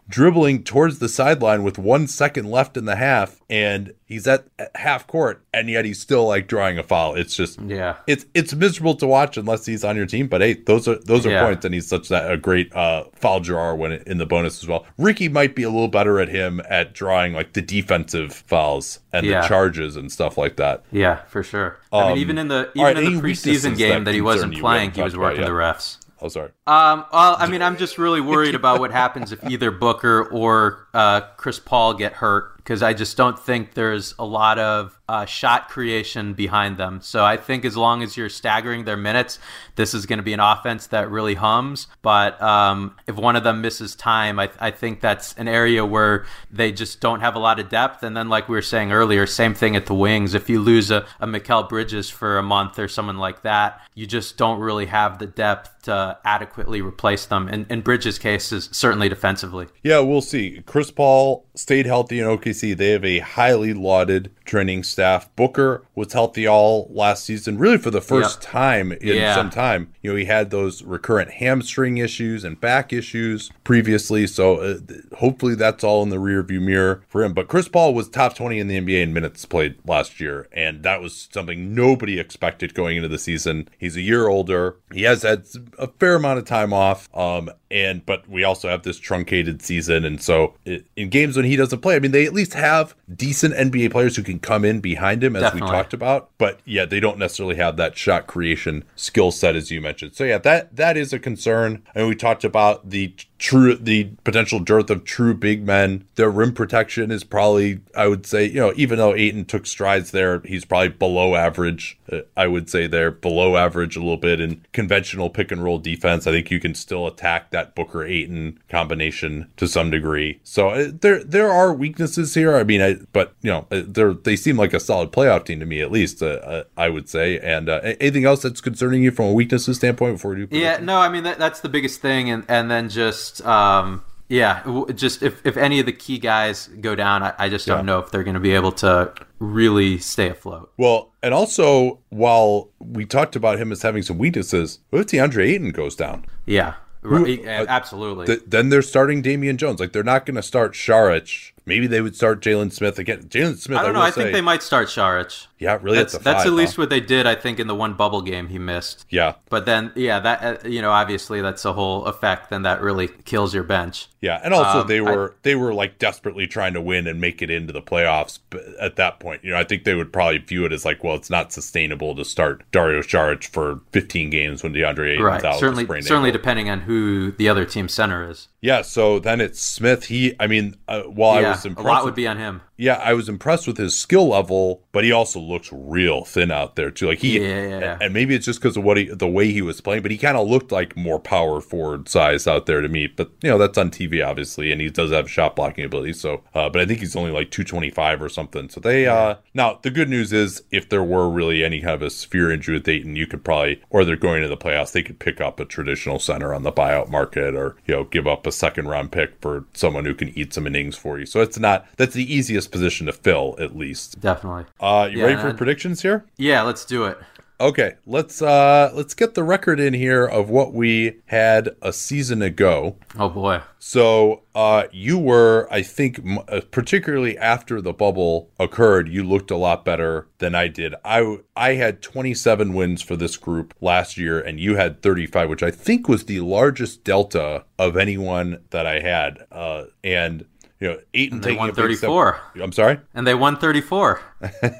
dribbling towards the sideline with one second left in the half, and he's at at half court, and yet he's still like drawing a foul. It's just Yeah. it's it's miserable to watch unless he's on your team. But hey, those are those are Yeah. points, and he's such that a great uh, foul drawer when it, in the bonus as well. Ricky might be a little better at him at drawing like the defensive fouls and Yeah. the charges and stuff like that. Yeah, for sure. I mean, Um, even in the all right, even in the preseason game that that he wasn't playing, he was talked about working the refs. Oh, sorry. Um, well, I mean, I'm just really worried about what happens if either Booker or uh, Chris Paul get hurt because I just don't think there's a lot of uh, shot creation behind them. So I think as long as you're staggering their minutes, this is going to be an offense that really hums. But um, if one of them misses time, I, I think that's an area where they just don't have a lot of depth. And then, like we were saying earlier, same thing at the wings. If you lose a, a Mikal Bridges for a month or someone like that, you just don't really have the depth to adequately replace them. And in Bridges' case, is certainly defensively. Yeah, we'll see. Chris Paul stayed healthy in OKC. They have a highly lauded training staff. Booker was healthy all last season, really for the first Yep. time in Yeah. some time. You know, he had those recurrent hamstring issues and back issues previously, so uh, hopefully that's all in the rearview mirror for him. But Chris Paul was top 20 in the NBA in minutes played last year, and that was something nobody expected going into the season. He's a year older. He has had a fair amount of time off, um, and but we also have this truncated season, and so it, in games when he he doesn't play. I mean, they at least have decent NBA players who can come in behind him, as Definitely. we talked about. But yeah, they don't necessarily have that shot creation skill set as you mentioned. So yeah, that that is a concern. And we talked about the true the potential dearth of true big men. Their rim protection is probably, I would say, you know, even though Ayton took strides there, he's probably below average. Uh, I would say they're below average a little bit in conventional pick and roll defense. I think you can still attack that Booker Ayton combination to some degree. So uh, there there are weaknesses here. I mean, I, but you know, uh, they they seem like a solid playoff team to me at least. Uh, uh, I would say. And uh, anything else that's concerning you from a weaknesses standpoint before you? do? Yeah, no, I mean that, that's the biggest thing, and and then just um, yeah, just if if any of the key guys go down, I, I just don't Yeah. know if they're going to be able to really stay afloat. Well, and also while we talked about him as having some weaknesses, what if DeAndre Ayton goes down? Yeah, right, yeah, uh, absolutely. Th- then they're starting Damian Jones. Like they're not going to start Saric. Maybe they would start Jalen Smith again. Jalen Smith. I don't know. will I think say- they might start Saric. Yeah, really. That's, at the that's five, at least huh? what they did, I think, in the one bubble game he missed. Yeah, But then, yeah, that uh, you know, obviously that's a whole effect. Then that really kills your bench. yeah, and also Um, they I- were they were like desperately trying to win and make it into the playoffs. But at that point, you know, I think they would probably view it as like, well, it's not sustainable to start Dario Saric for 15 games when DeAndre Ayton's Right. out. Certainly, certainly depending on who the other team center is. Yeah, so then it's Smith. He, I mean, uh, while I was was a impressed, lot would be on him. Yeah, I was impressed with his skill level, but he also looks real thin out there too. Like he, Yeah, yeah, yeah. and maybe it's just because of what he, the way he was playing, but he kind of looked like more power forward size out there to me. But you know, that's on TV obviously, and he does have shot blocking ability. So, uh, but I think he's only like two twenty five or something. So they, uh, now the good news is if there were really any kind of a severe injury with Dayton, you could probably, or they're going to the playoffs, they could pick up a traditional center on the buyout market, or you know, give up a second round pick for someone who can eat some innings for you. So it's not that's the easiest position to fill at least. Definitely. Uh, you Yeah, ready for and- predictions here? Yeah, let's do it. Okay, let's uh let's get the record in here of what we had a season ago. Oh boy. So, uh you were I think m- uh, particularly after the bubble occurred, you looked a lot better than I did. I I had 27 wins for this group last year and you had 35, which I think was the largest delta of anyone that I had. Uh and you know, eight and They taking won a step- 34. I'm sorry. And they won 34. *laughs*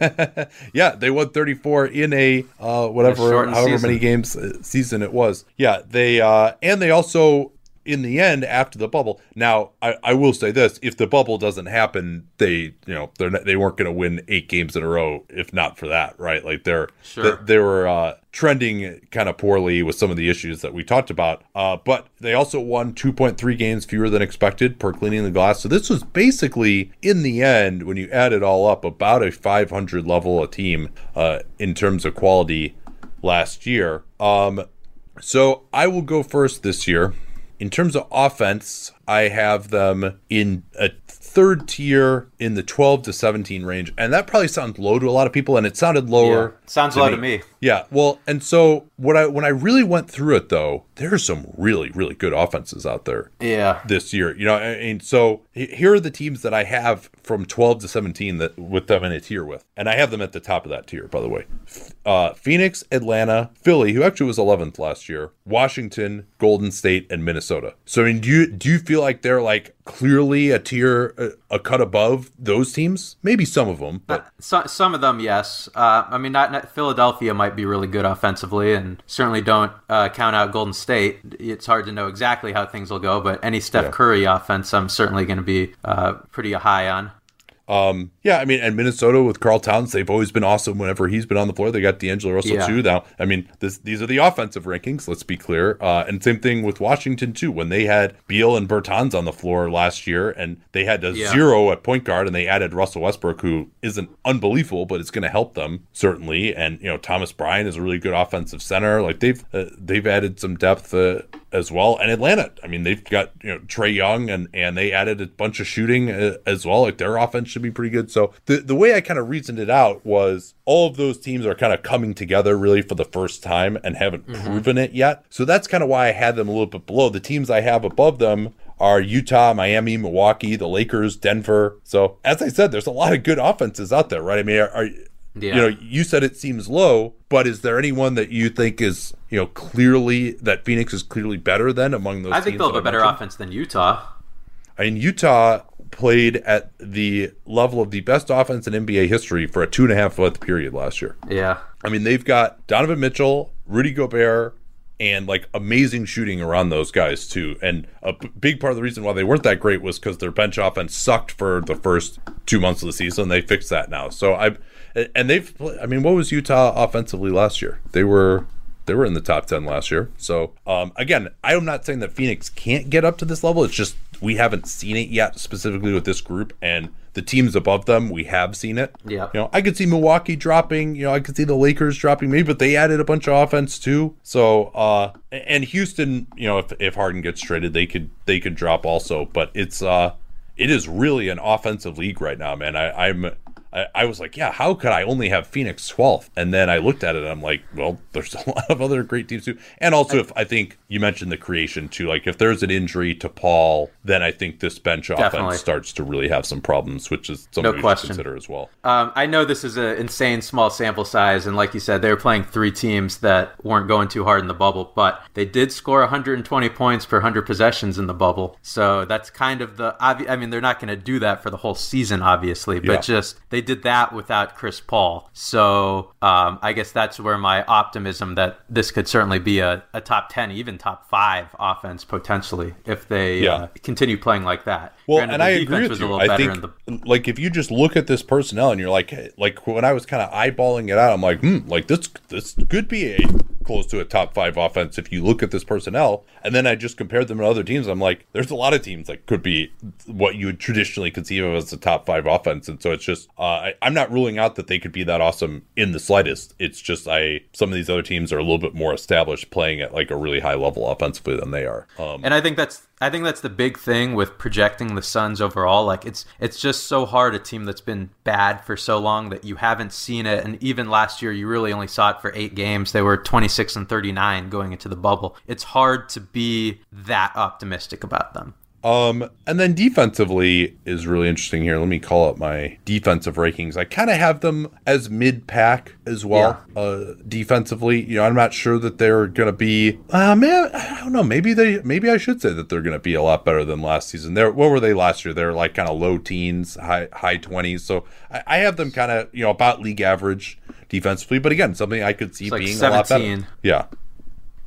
yeah, they won 34 in a uh, whatever, shortened however season. many games uh, season it was. Yeah, they uh, and they also in the end after the bubble. Now, I, I will say this: if the bubble doesn't happen, they you know they're not, they weren't going to win eight games in a row if not for that, right? Like they're Sure. they, they were uh, trending kind of poorly with some of the issues that we talked about. Uh, but they also won 2.3 games fewer than expected per cleaning the glass. So this was basically, in the end, when you add it all up, about a 500 level a team uh, in terms of quality last year. Um, so I will go first this year. In terms of offense, I have them in a third tier in the 12 to 17 range. And that probably sounds low to a lot of people, and it sounded lower. Sounds low to me. Yeah, well, and so what I when I really went through it though, there's some really really good offenses out there Yeah. this year. You know, and so here are the teams that I have from 12 to 17 that with them in a tier with, and I have them at the top of that tier, by the way. Uh, Phoenix, Atlanta, Philly, who actually was 11th last year, Washington, Golden State, and Minnesota. So I mean, do you do you feel like they're like clearly a tier a, a cut above those teams? Maybe some of them, but So, some of them, yes. Uh, I mean, not, not Philadelphia might be really good offensively, and certainly don't uh, count out Golden State. It's hard to know exactly how things will go, but any Steph Yeah. Curry offense, I'm certainly going to be uh, pretty high on. Um, yeah, I mean, and Minnesota with Karl Towns, they've always been awesome whenever he's been on the floor. They got D'Angelo Russell Yeah. too. Now, I mean, this, these are the offensive rankings. Let's be clear. Uh, and same thing with Washington too. When they had Beal and Bertans on the floor last year, and they had a Yeah. zero at point guard, and they added Russell Westbrook, who isn't unbelievable, but it's going to help them certainly. And you know, Thomas Bryant is a really good offensive center. Like they've uh, they've added some depth uh, as well. And Atlanta, I mean, they've got you know Trae Young, and and they added a bunch of shooting uh, as well. Like their offense should be pretty good. So the the way I kind of reasoned it out was all of those teams are kind of coming together really for the first time and haven't proven it yet. So that's kind of why I had them a little bit below. The teams I have above them are Utah, Miami, Milwaukee, the Lakers, Denver. So as I said, there's a lot of good offenses out there, right? I mean, are, are Yeah. you know, you said it seems low, but is there anyone that you think is, you know, clearly that Phoenix is clearly better than among those? I think they'll have a better mentioned? offense than Utah. I mean, Utah played at the level of the best offense in NBA history for a two and a half month period last year. Yeah. I mean, they've got Donovan Mitchell, Rudy Gobert, and like amazing shooting around those guys too. And a b- big part of the reason why they weren't that great was because their bench offense sucked for the first two months of the season. They fixed that now. So I, and they've, I mean, what was Utah offensively last year? They were they were in the top 10 last year. So, um, again, I'm not saying that Phoenix can't get up to this level. It's just we haven't seen it yet, specifically with this group. And the teams above them, we have seen it. Yeah. You know, I could see Milwaukee dropping, you know, I could see the Lakers dropping maybe, but they added a bunch of offense too. So, uh, and Houston, you know, if, if Harden gets traded, they could, they could drop also. But it's, uh, it is really an offensive league right now, man. I, I'm, I, I was like, yeah, how could I only have Phoenix 12th? And then I looked at it and I'm like, well, *laughs* there's a lot of other great teams too. And also, if I think you mentioned the creation too, like if there's an injury to Paul, then I think this bench Definitely. offense starts to really have some problems, which is something No we question. should consider as well. Um, I know this is an insane small sample size, and like you said, they were playing three teams that weren't going too hard in the bubble, but they did score 120 points per 100 possessions in the bubble. So that's kind of the obvi- I mean, they're not going to do that for the whole season, obviously, but Yeah. just they did that without Chris Paul. So um, I guess that's where my optimism that this could certainly be a, a top 10, even top five offense potentially if they Yeah. uh, continue playing like that. Well, Granted, and I agree with you. I think, the like, if you just look at this personnel and you're like, like when I was kind of eyeballing it out, I'm like, hmm, like this, this could be a close to a top five offense if you look at this personnel. And then I just compared them to other teams. I'm like, there's a lot of teams that could be what you would traditionally conceive of as a top five offense. And so it's just, uh, I, I'm not ruling out that they could be that awesome in the slightest. It's just I some of these other teams are a little bit more established playing at like a really high level offensively than they are. Um, And I think that's I think that's the big thing with projecting the Suns overall. Like it's it's just so hard a team that's been bad for so long that you haven't seen it. And even last year, you really only saw it for eight games. They were 26 and 39 going into the bubble. It's hard to be that optimistic about them. Um, and then defensively is really interesting here. Let me call up my defensive rankings. I kind of have them as mid pack as well. Uh, defensively, you know, I'm not sure that they're gonna be. Uh, man, I don't know. Maybe they. Maybe I should say that they're gonna be a lot better than last season. They're what were they last year? They're like kind of low teens, high high twenties. So I, I have them kind of you know about league average defensively. But again, something I could see like being a lot better. Yeah.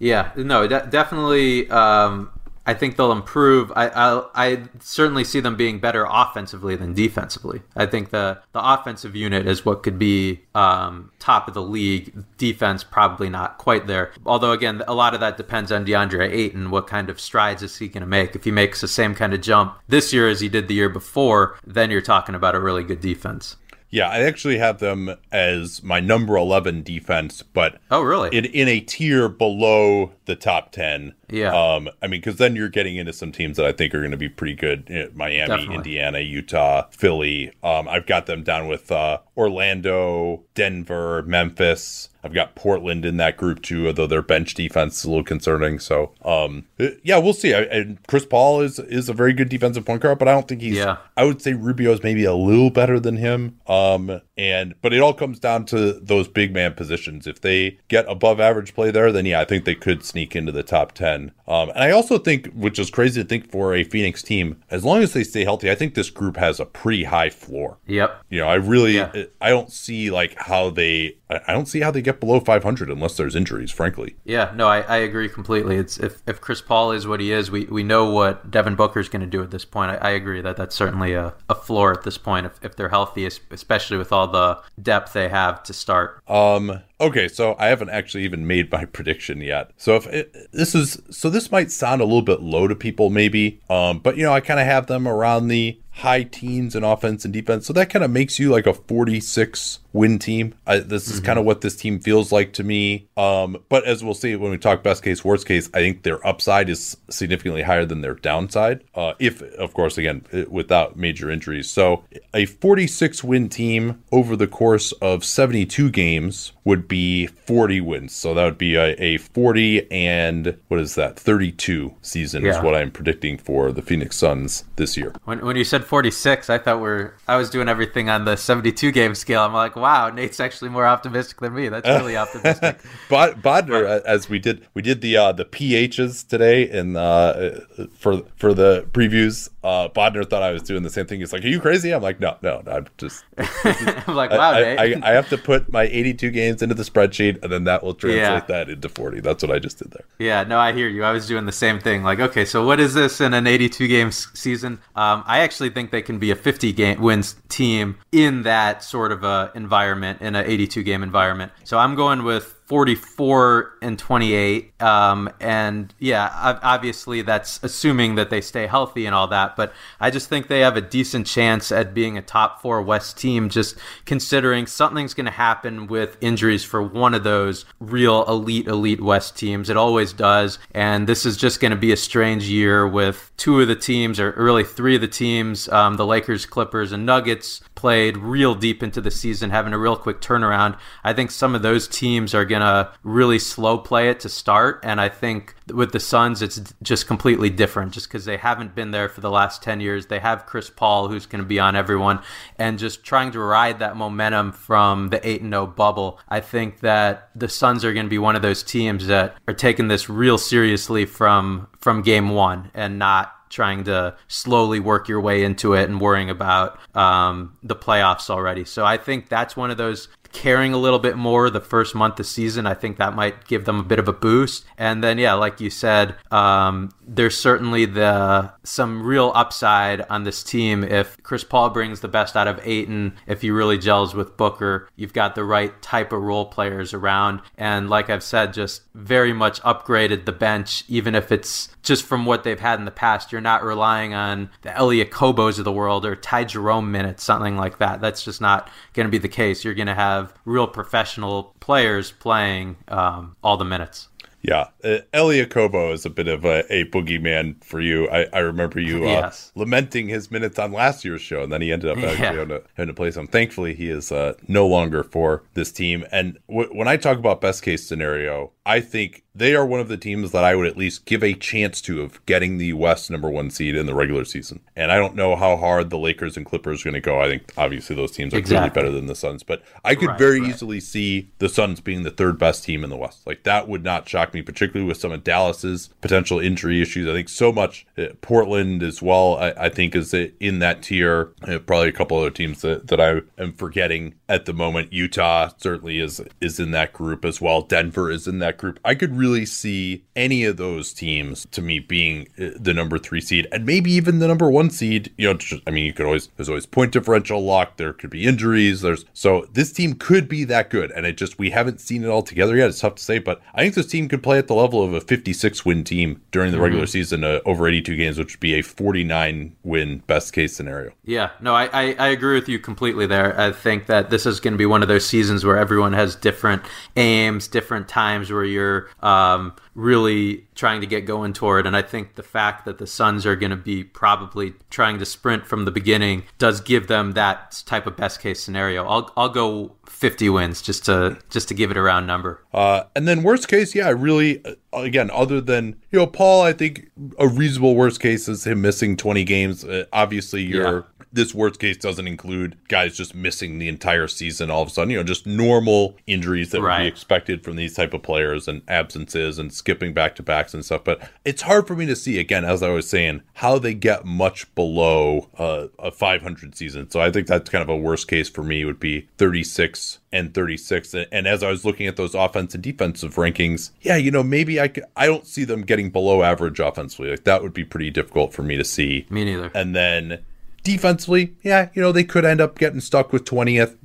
Yeah, no, de- definitely. Um, I think they'll improve. I, I I certainly see them being better offensively than defensively. I think the the offensive unit is what could be um, top of the league. Defense probably not quite there. Although again, a lot of that depends on DeAndre Ayton. What kind of strides is he going to make? If he makes the same kind of jump this year as he did the year before, then you're talking about a really good defense. Yeah, I actually have them as my number 11 defense, but Oh, really? in, in a tier below the top 10. Yeah. Um, I mean, because then you're getting into some teams that I think are going to be pretty good. You know, Miami, Definitely. Indiana, Utah, Philly. Um, I've got them down with uh, Orlando, Denver, Memphis. I've got Portland in that group too, although their bench defense is a little concerning. So, um, yeah, we'll see. I, and Chris Paul is is a very good defensive point guard, but I don't think he's. Yeah. I would say Rubio is maybe a little better than him. Um, and but it all comes down to those big man positions. If they get above average play there, then yeah, I think they could sneak into the top ten. Um, and I also think, which is crazy to think for a Phoenix team, as long as they stay healthy, I think this group has a pretty high floor. Yep. You know, I really, Yeah. I don't see like how they, I don't see how they get below 500 unless there's injuries, frankly. Yeah, no, I, I agree completely. It's if, if Chris Paul is what he is, we, we know what Devin Booker's going to do at this point. I, I agree that that's certainly a, a floor at this point if, if they're healthy, especially with all the depth they have to start. Um. Okay, so I haven't actually even made my *laughs* prediction yet. So if it, this is, so this might sound a little bit low to people, maybe. Um. But you know, I kind of have them around the high teens in offense and defense. So that kind of makes you like a 46 win team. I, this is kind of what this team feels like to me. Um. But as we'll see when we talk best case, worst case, I think their upside is significantly higher than their downside. Uh. If of course, again, without major injuries. So a 46 win team over the course of 72 games would be 40 wins. So that would be a, a 40 and what is that? 32 season is what I'm predicting for the Phoenix Suns this year. When, when you said 46, I thought we're I was doing everything on the 72 game scale. I'm like, wow, Nate's actually more optimistic than me. That's really *laughs* optimistic. Bod- Bodner, as we did, we did the uh, the PHs today, and uh, for for the previews, uh, Bodner thought I was doing the same thing. He's like, "Are you crazy?" I'm like, "No, no, I'm just." *laughs* I'm like, wow, I, Nate. I, I, have to put my 82 games into the spreadsheet, and then that will translate Yeah. that into 40. That's what I just did there. Yeah, no, I hear you. I was doing the same thing. Like, okay, so what is this in an 82 game season? Um, I actually think they can be a 50 game wins team in that sort of a environment, in an 82 game environment. So I'm going with 44 and 28. Um, and yeah, obviously that's assuming that they stay healthy and all that. But I just think they have a decent chance at being a top four West team, just considering something's going to happen with injuries for one of those real elite, elite West teams. It always does. And this is just going to be a strange year with two of the teams, or really three of the teams, um, the Lakers, Clippers, and Nuggets, played real deep into the season, having a real quick turnaround. I think some of those teams are going to really slow play it to start. And I think with the Suns, it's just completely different just because they haven't been there for the last 10 years. They have Chris Paul, who's going to be on everyone, and just trying to ride that momentum from the 8 0 bubble. I think that the Suns are going to be one of those teams that are taking this real seriously from from game one and not trying to slowly work your way into it and worrying about um, the playoffs already. So I think that's one of those caring a little bit more the first month of season. I think that might give them a bit of a boost. And then, yeah, like you said, um, there's certainly the some real upside on this team if Chris Paul brings the best out of Ayton. If he really gels with Booker, you've got the right type of role players around. And like I've said, just very much upgraded the bench, even if it's just from what they've had in the past. You're not relying on the Elie Okobos of the world or Ty Jerome minutes, something like that. That's just not going to be the case. You're going to have real professional players playing um, all the minutes. Yeah, uh, Elie Okobo is a bit of a, a boogeyman for you. I, I remember you uh, Yes. lamenting his minutes on last year's show, and then he ended up actually Yeah. having, to, having to play some. Thankfully, he is uh, no longer for this team. And w- when I talk about best case scenario, I think they are one of the teams that I would at least give a chance to of getting the West number one seed in the regular season. And I don't know how hard the Lakers and Clippers are going to go. I think obviously those teams are clearly Exactly. better than the Suns, but I could Right, very right. easily see the Suns being the third best team in the West. Like that would not shock me, particularly with some of Dallas's potential injury issues. I think so much uh, Portland as well. I, I think is in that tier. Uh, probably a couple other teams that, that I am forgetting at the moment. Utah certainly is is in that group as well. Denver is in that group. I could really see any of those teams to me being uh, the number three seed and maybe even the number one seed. You know, just, I mean, you could always there's always point differential luck. There could be injuries. There's so this team could be that good, and it just we haven't seen it all together yet. It's tough to say, but I think this team could play at the level of a 56 win team during the regular season, uh, over 82 games, which would be a 49 win best case scenario. Yeah, no, I, I, I agree with you completely there. I think that this is going to be one of those seasons where everyone has different aims, different times where you're um, really trying to get going toward. And I think the fact that the Suns are going to be probably trying to sprint from the beginning does give them that type of best case scenario. I'll, I'll go 50 wins just to just to give it a round number. Uh, and then worst case, yeah, I really, uh, again, other than you know Paul, I think a reasonable worst case is him missing 20 games. Uh, obviously, your Yeah. This worst case doesn't include guys just missing the entire season all of a sudden. You know, just normal injuries that would be expected from these type of players and absences and skipping back to backs and stuff. But it's hard for me to see again, as I was saying, how they get much below uh, a 500 season. So I think that's kind of a worst case for me would be 36 and 36. And- And as I was looking at those offense and defensive rankings, yeah, you know, maybe I could, I don't see them getting below average offensively. Like that would be pretty difficult for me to see. Me neither. And then defensively, yeah, you know, they could end up getting stuck with 20th, uh,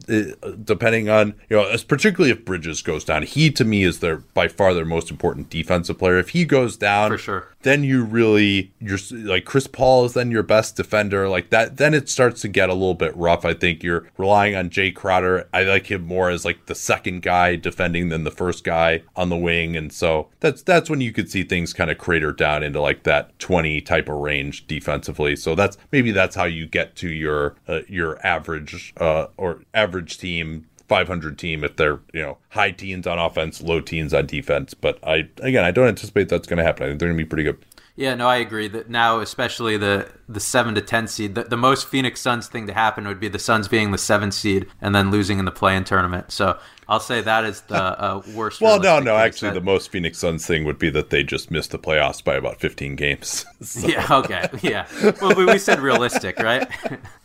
depending on, you know, as particularly if Bridges goes down. He, to me, is their by far their most important defensive player. If he goes down, For sure. then you really, you're like Chris Paul is then your best defender. Like that, then it starts to get a little bit rough. I think you're relying on Jae Crowder. I like him more as like the second guy defending than the first guy on the wing. And so that's, that's when you could see things kind of crater down into like that 20 type of range defensively. So that's maybe that's how you get to your, uh, your average, uh, or average team 500 team if they're you know high teens on offense, low teens on defense. But I again, I don't anticipate that's going to happen. I think they're going to be pretty good. Yeah, no, I agree that now, especially the the seven to ten seed, the, the most Phoenix Suns thing to happen would be the Suns being the seven seed and then losing in the play-in tournament. So I'll say that is the uh, worst. well, no, no. Actually, that- the most Phoenix Suns thing would be that they just missed the playoffs by about 15 games. *laughs* So- Yeah. Okay. Yeah. Well, we, we said realistic, right?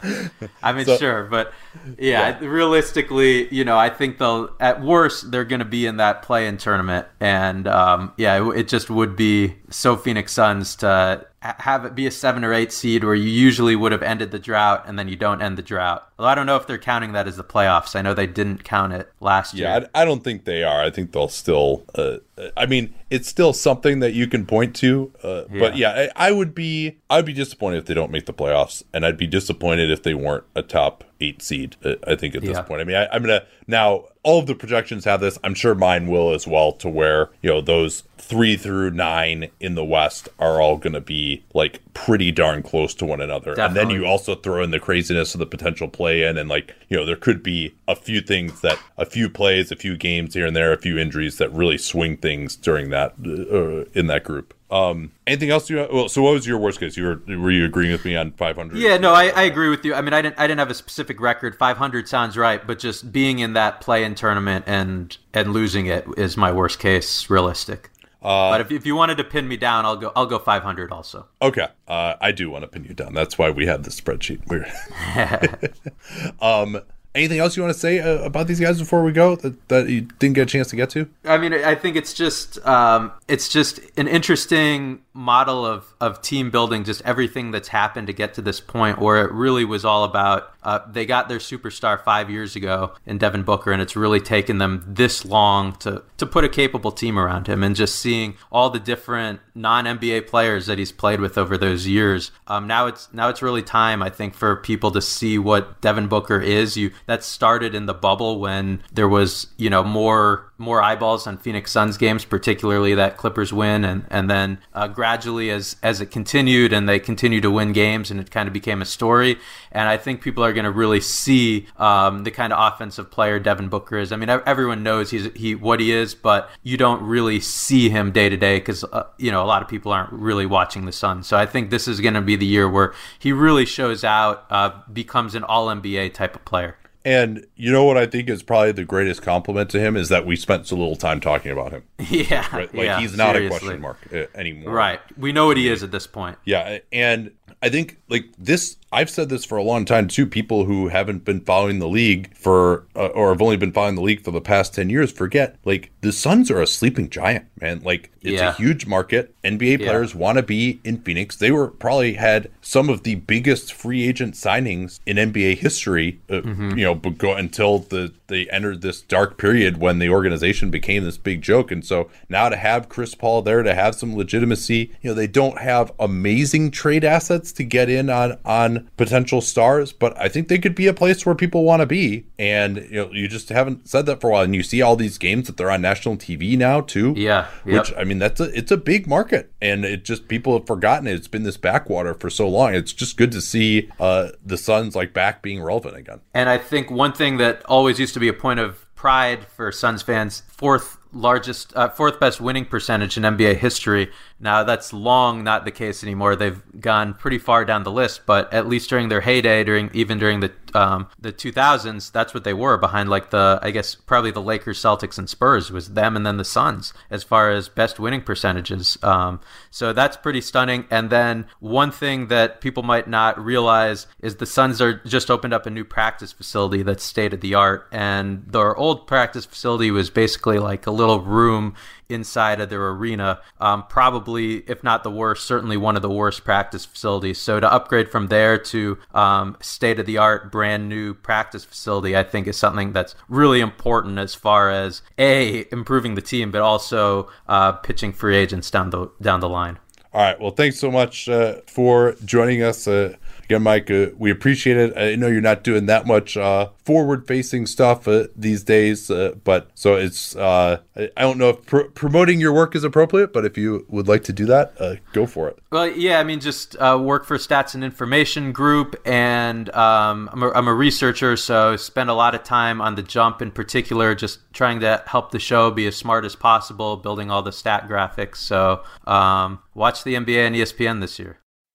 *laughs* I mean, So- sure, but yeah, realistically, you know, I think they'll at worst they're going to be in that play-in tournament, and um, yeah, it, it just would be so Phoenix Suns to have it be a seven or eight seed where you usually would have ended the drought, and then you don't end the drought. Although I don't know if they're counting that as the playoffs. I know they didn't count it last year. Yeah, I, I don't think they are. I think they'll still. Uh, I mean, it's still something that you can point to. Uh, But yeah, I, I would be. I would be disappointed if they don't make the playoffs, and I'd be disappointed if they weren't a top eight seed. uh, I think at this Yeah. point. I mean, I, I'm gonna now. All of the projections have this. I'm sure mine will as well. To where you know those three through nine in the West are all going to be like pretty darn close to one another, and then you also throw in the craziness of the potential play in and like you know there could be a few things that a few plays a few games here and there a few injuries that really swing things during that uh, in that group um anything else you well so what was your worst case you were were you agreeing with me on 500 Yeah, no, I, I agree with you. I mean, I didn't I didn't have a specific record. 500 sounds right, but just being in that play-in tournament and and losing it is my worst case realistic. Uh, but if, if you wanted to pin me down, I'll go I'll go 500 also. okay uh i do want to pin you down that's why we have the spreadsheet we're *laughs* *laughs* um anything else you want to say uh, about these guys before we go that, that you didn't get a chance to get to? I mean, I think it's just um, it's just an interesting model of, of team building. Just everything that's happened to get to this point, where it really was all about uh, they got their superstar five years ago in Devin Booker, and it's really taken them this long to to put a capable team around him. And just seeing all the different non NBA players that he's played with over those years, um, now it's now it's really time, I think, for people to see what Devin Booker is. You that started in the bubble when there was you know more more eyeballs on Phoenix Suns games, particularly that Clippers win, and and then uh, gradually as as it continued and they continued to win games, and it kind of became a story. And I think people are going to really see um, the kind of offensive player Devin Booker is. I mean, everyone knows he's he what he is, but you don't really see him day to day because uh, you know a lot of people aren't really watching the Suns. So I think this is going to be the year where he really shows out, uh, becomes an All NBA type of player. And you know what I think is probably the greatest compliment to him is that we spent so little time talking about him. *laughs* Yeah, Right? Like yeah, he's not seriously. a question mark uh, anymore. Right. We know what he is at this point. Yeah, and I think like this I've said this for a long time too. People who haven't been following the league for uh, or have only been following the league for the past 10 years forget like the Suns are a sleeping giant, man. Like it's Yeah. a huge market. NBA Yeah. players want to be in Phoenix. They were probably had some of the biggest free agent signings in NBA history, uh, Mm-hmm. you know, but go until the they entered this dark period when the organization became this big joke. And so now to have Chris Paul there to have some legitimacy, you know, they don't have amazing trade assets to get in on on potential stars, but I think they could be a place where people want to be. And you know, you just haven't said that for a while. And you see all these games that they're on national TV now too. Yeah, yep. Which I mean, that's a it's a big market, and it just people have forgotten it. It's been this backwater for so long. It's just good to see uh, the Suns like back being relevant again. And I think one thing that always used to be a point of pride for Suns fans, fourth largest, uh, fourth best winning percentage in NBA history. Now that's long not the case anymore. They've gone pretty far down the list, but at least during their heyday, during even during the um, the 2000s, that's what they were behind. Like the, I guess probably the Lakers, Celtics, and Spurs was them, and then the Suns as far as best winning percentages. Um, so that's pretty stunning. And then one thing that people might not realize is the Suns are just opened up a new practice facility that's state of the art, and their old practice facility was basically like a little room inside of their arena. Um, probably, if not the worst, certainly one of the worst practice facilities. So to upgrade from there to um, state of the art, brand new practice facility, I think is something that's really important as far as a improving the team, but also uh, pitching free agents down the down the line. All right. Well, thanks so much uh, for joining us. Uh, again, Mike, uh, we appreciate it. I know you're not doing that much uh, forward facing stuff uh, these days, uh, but so it's, uh, I don't know if pr- promoting your work is appropriate, but if you would like to do that, uh, go for it. Well, yeah, I mean, just work for Stats and Information Group, and um, I'm, a, I'm a researcher, so spend a lot of time on the jump in particular, just trying to help the show be as smart as possible, building all the stat graphics. So um, watch the NBA and ESPN this year.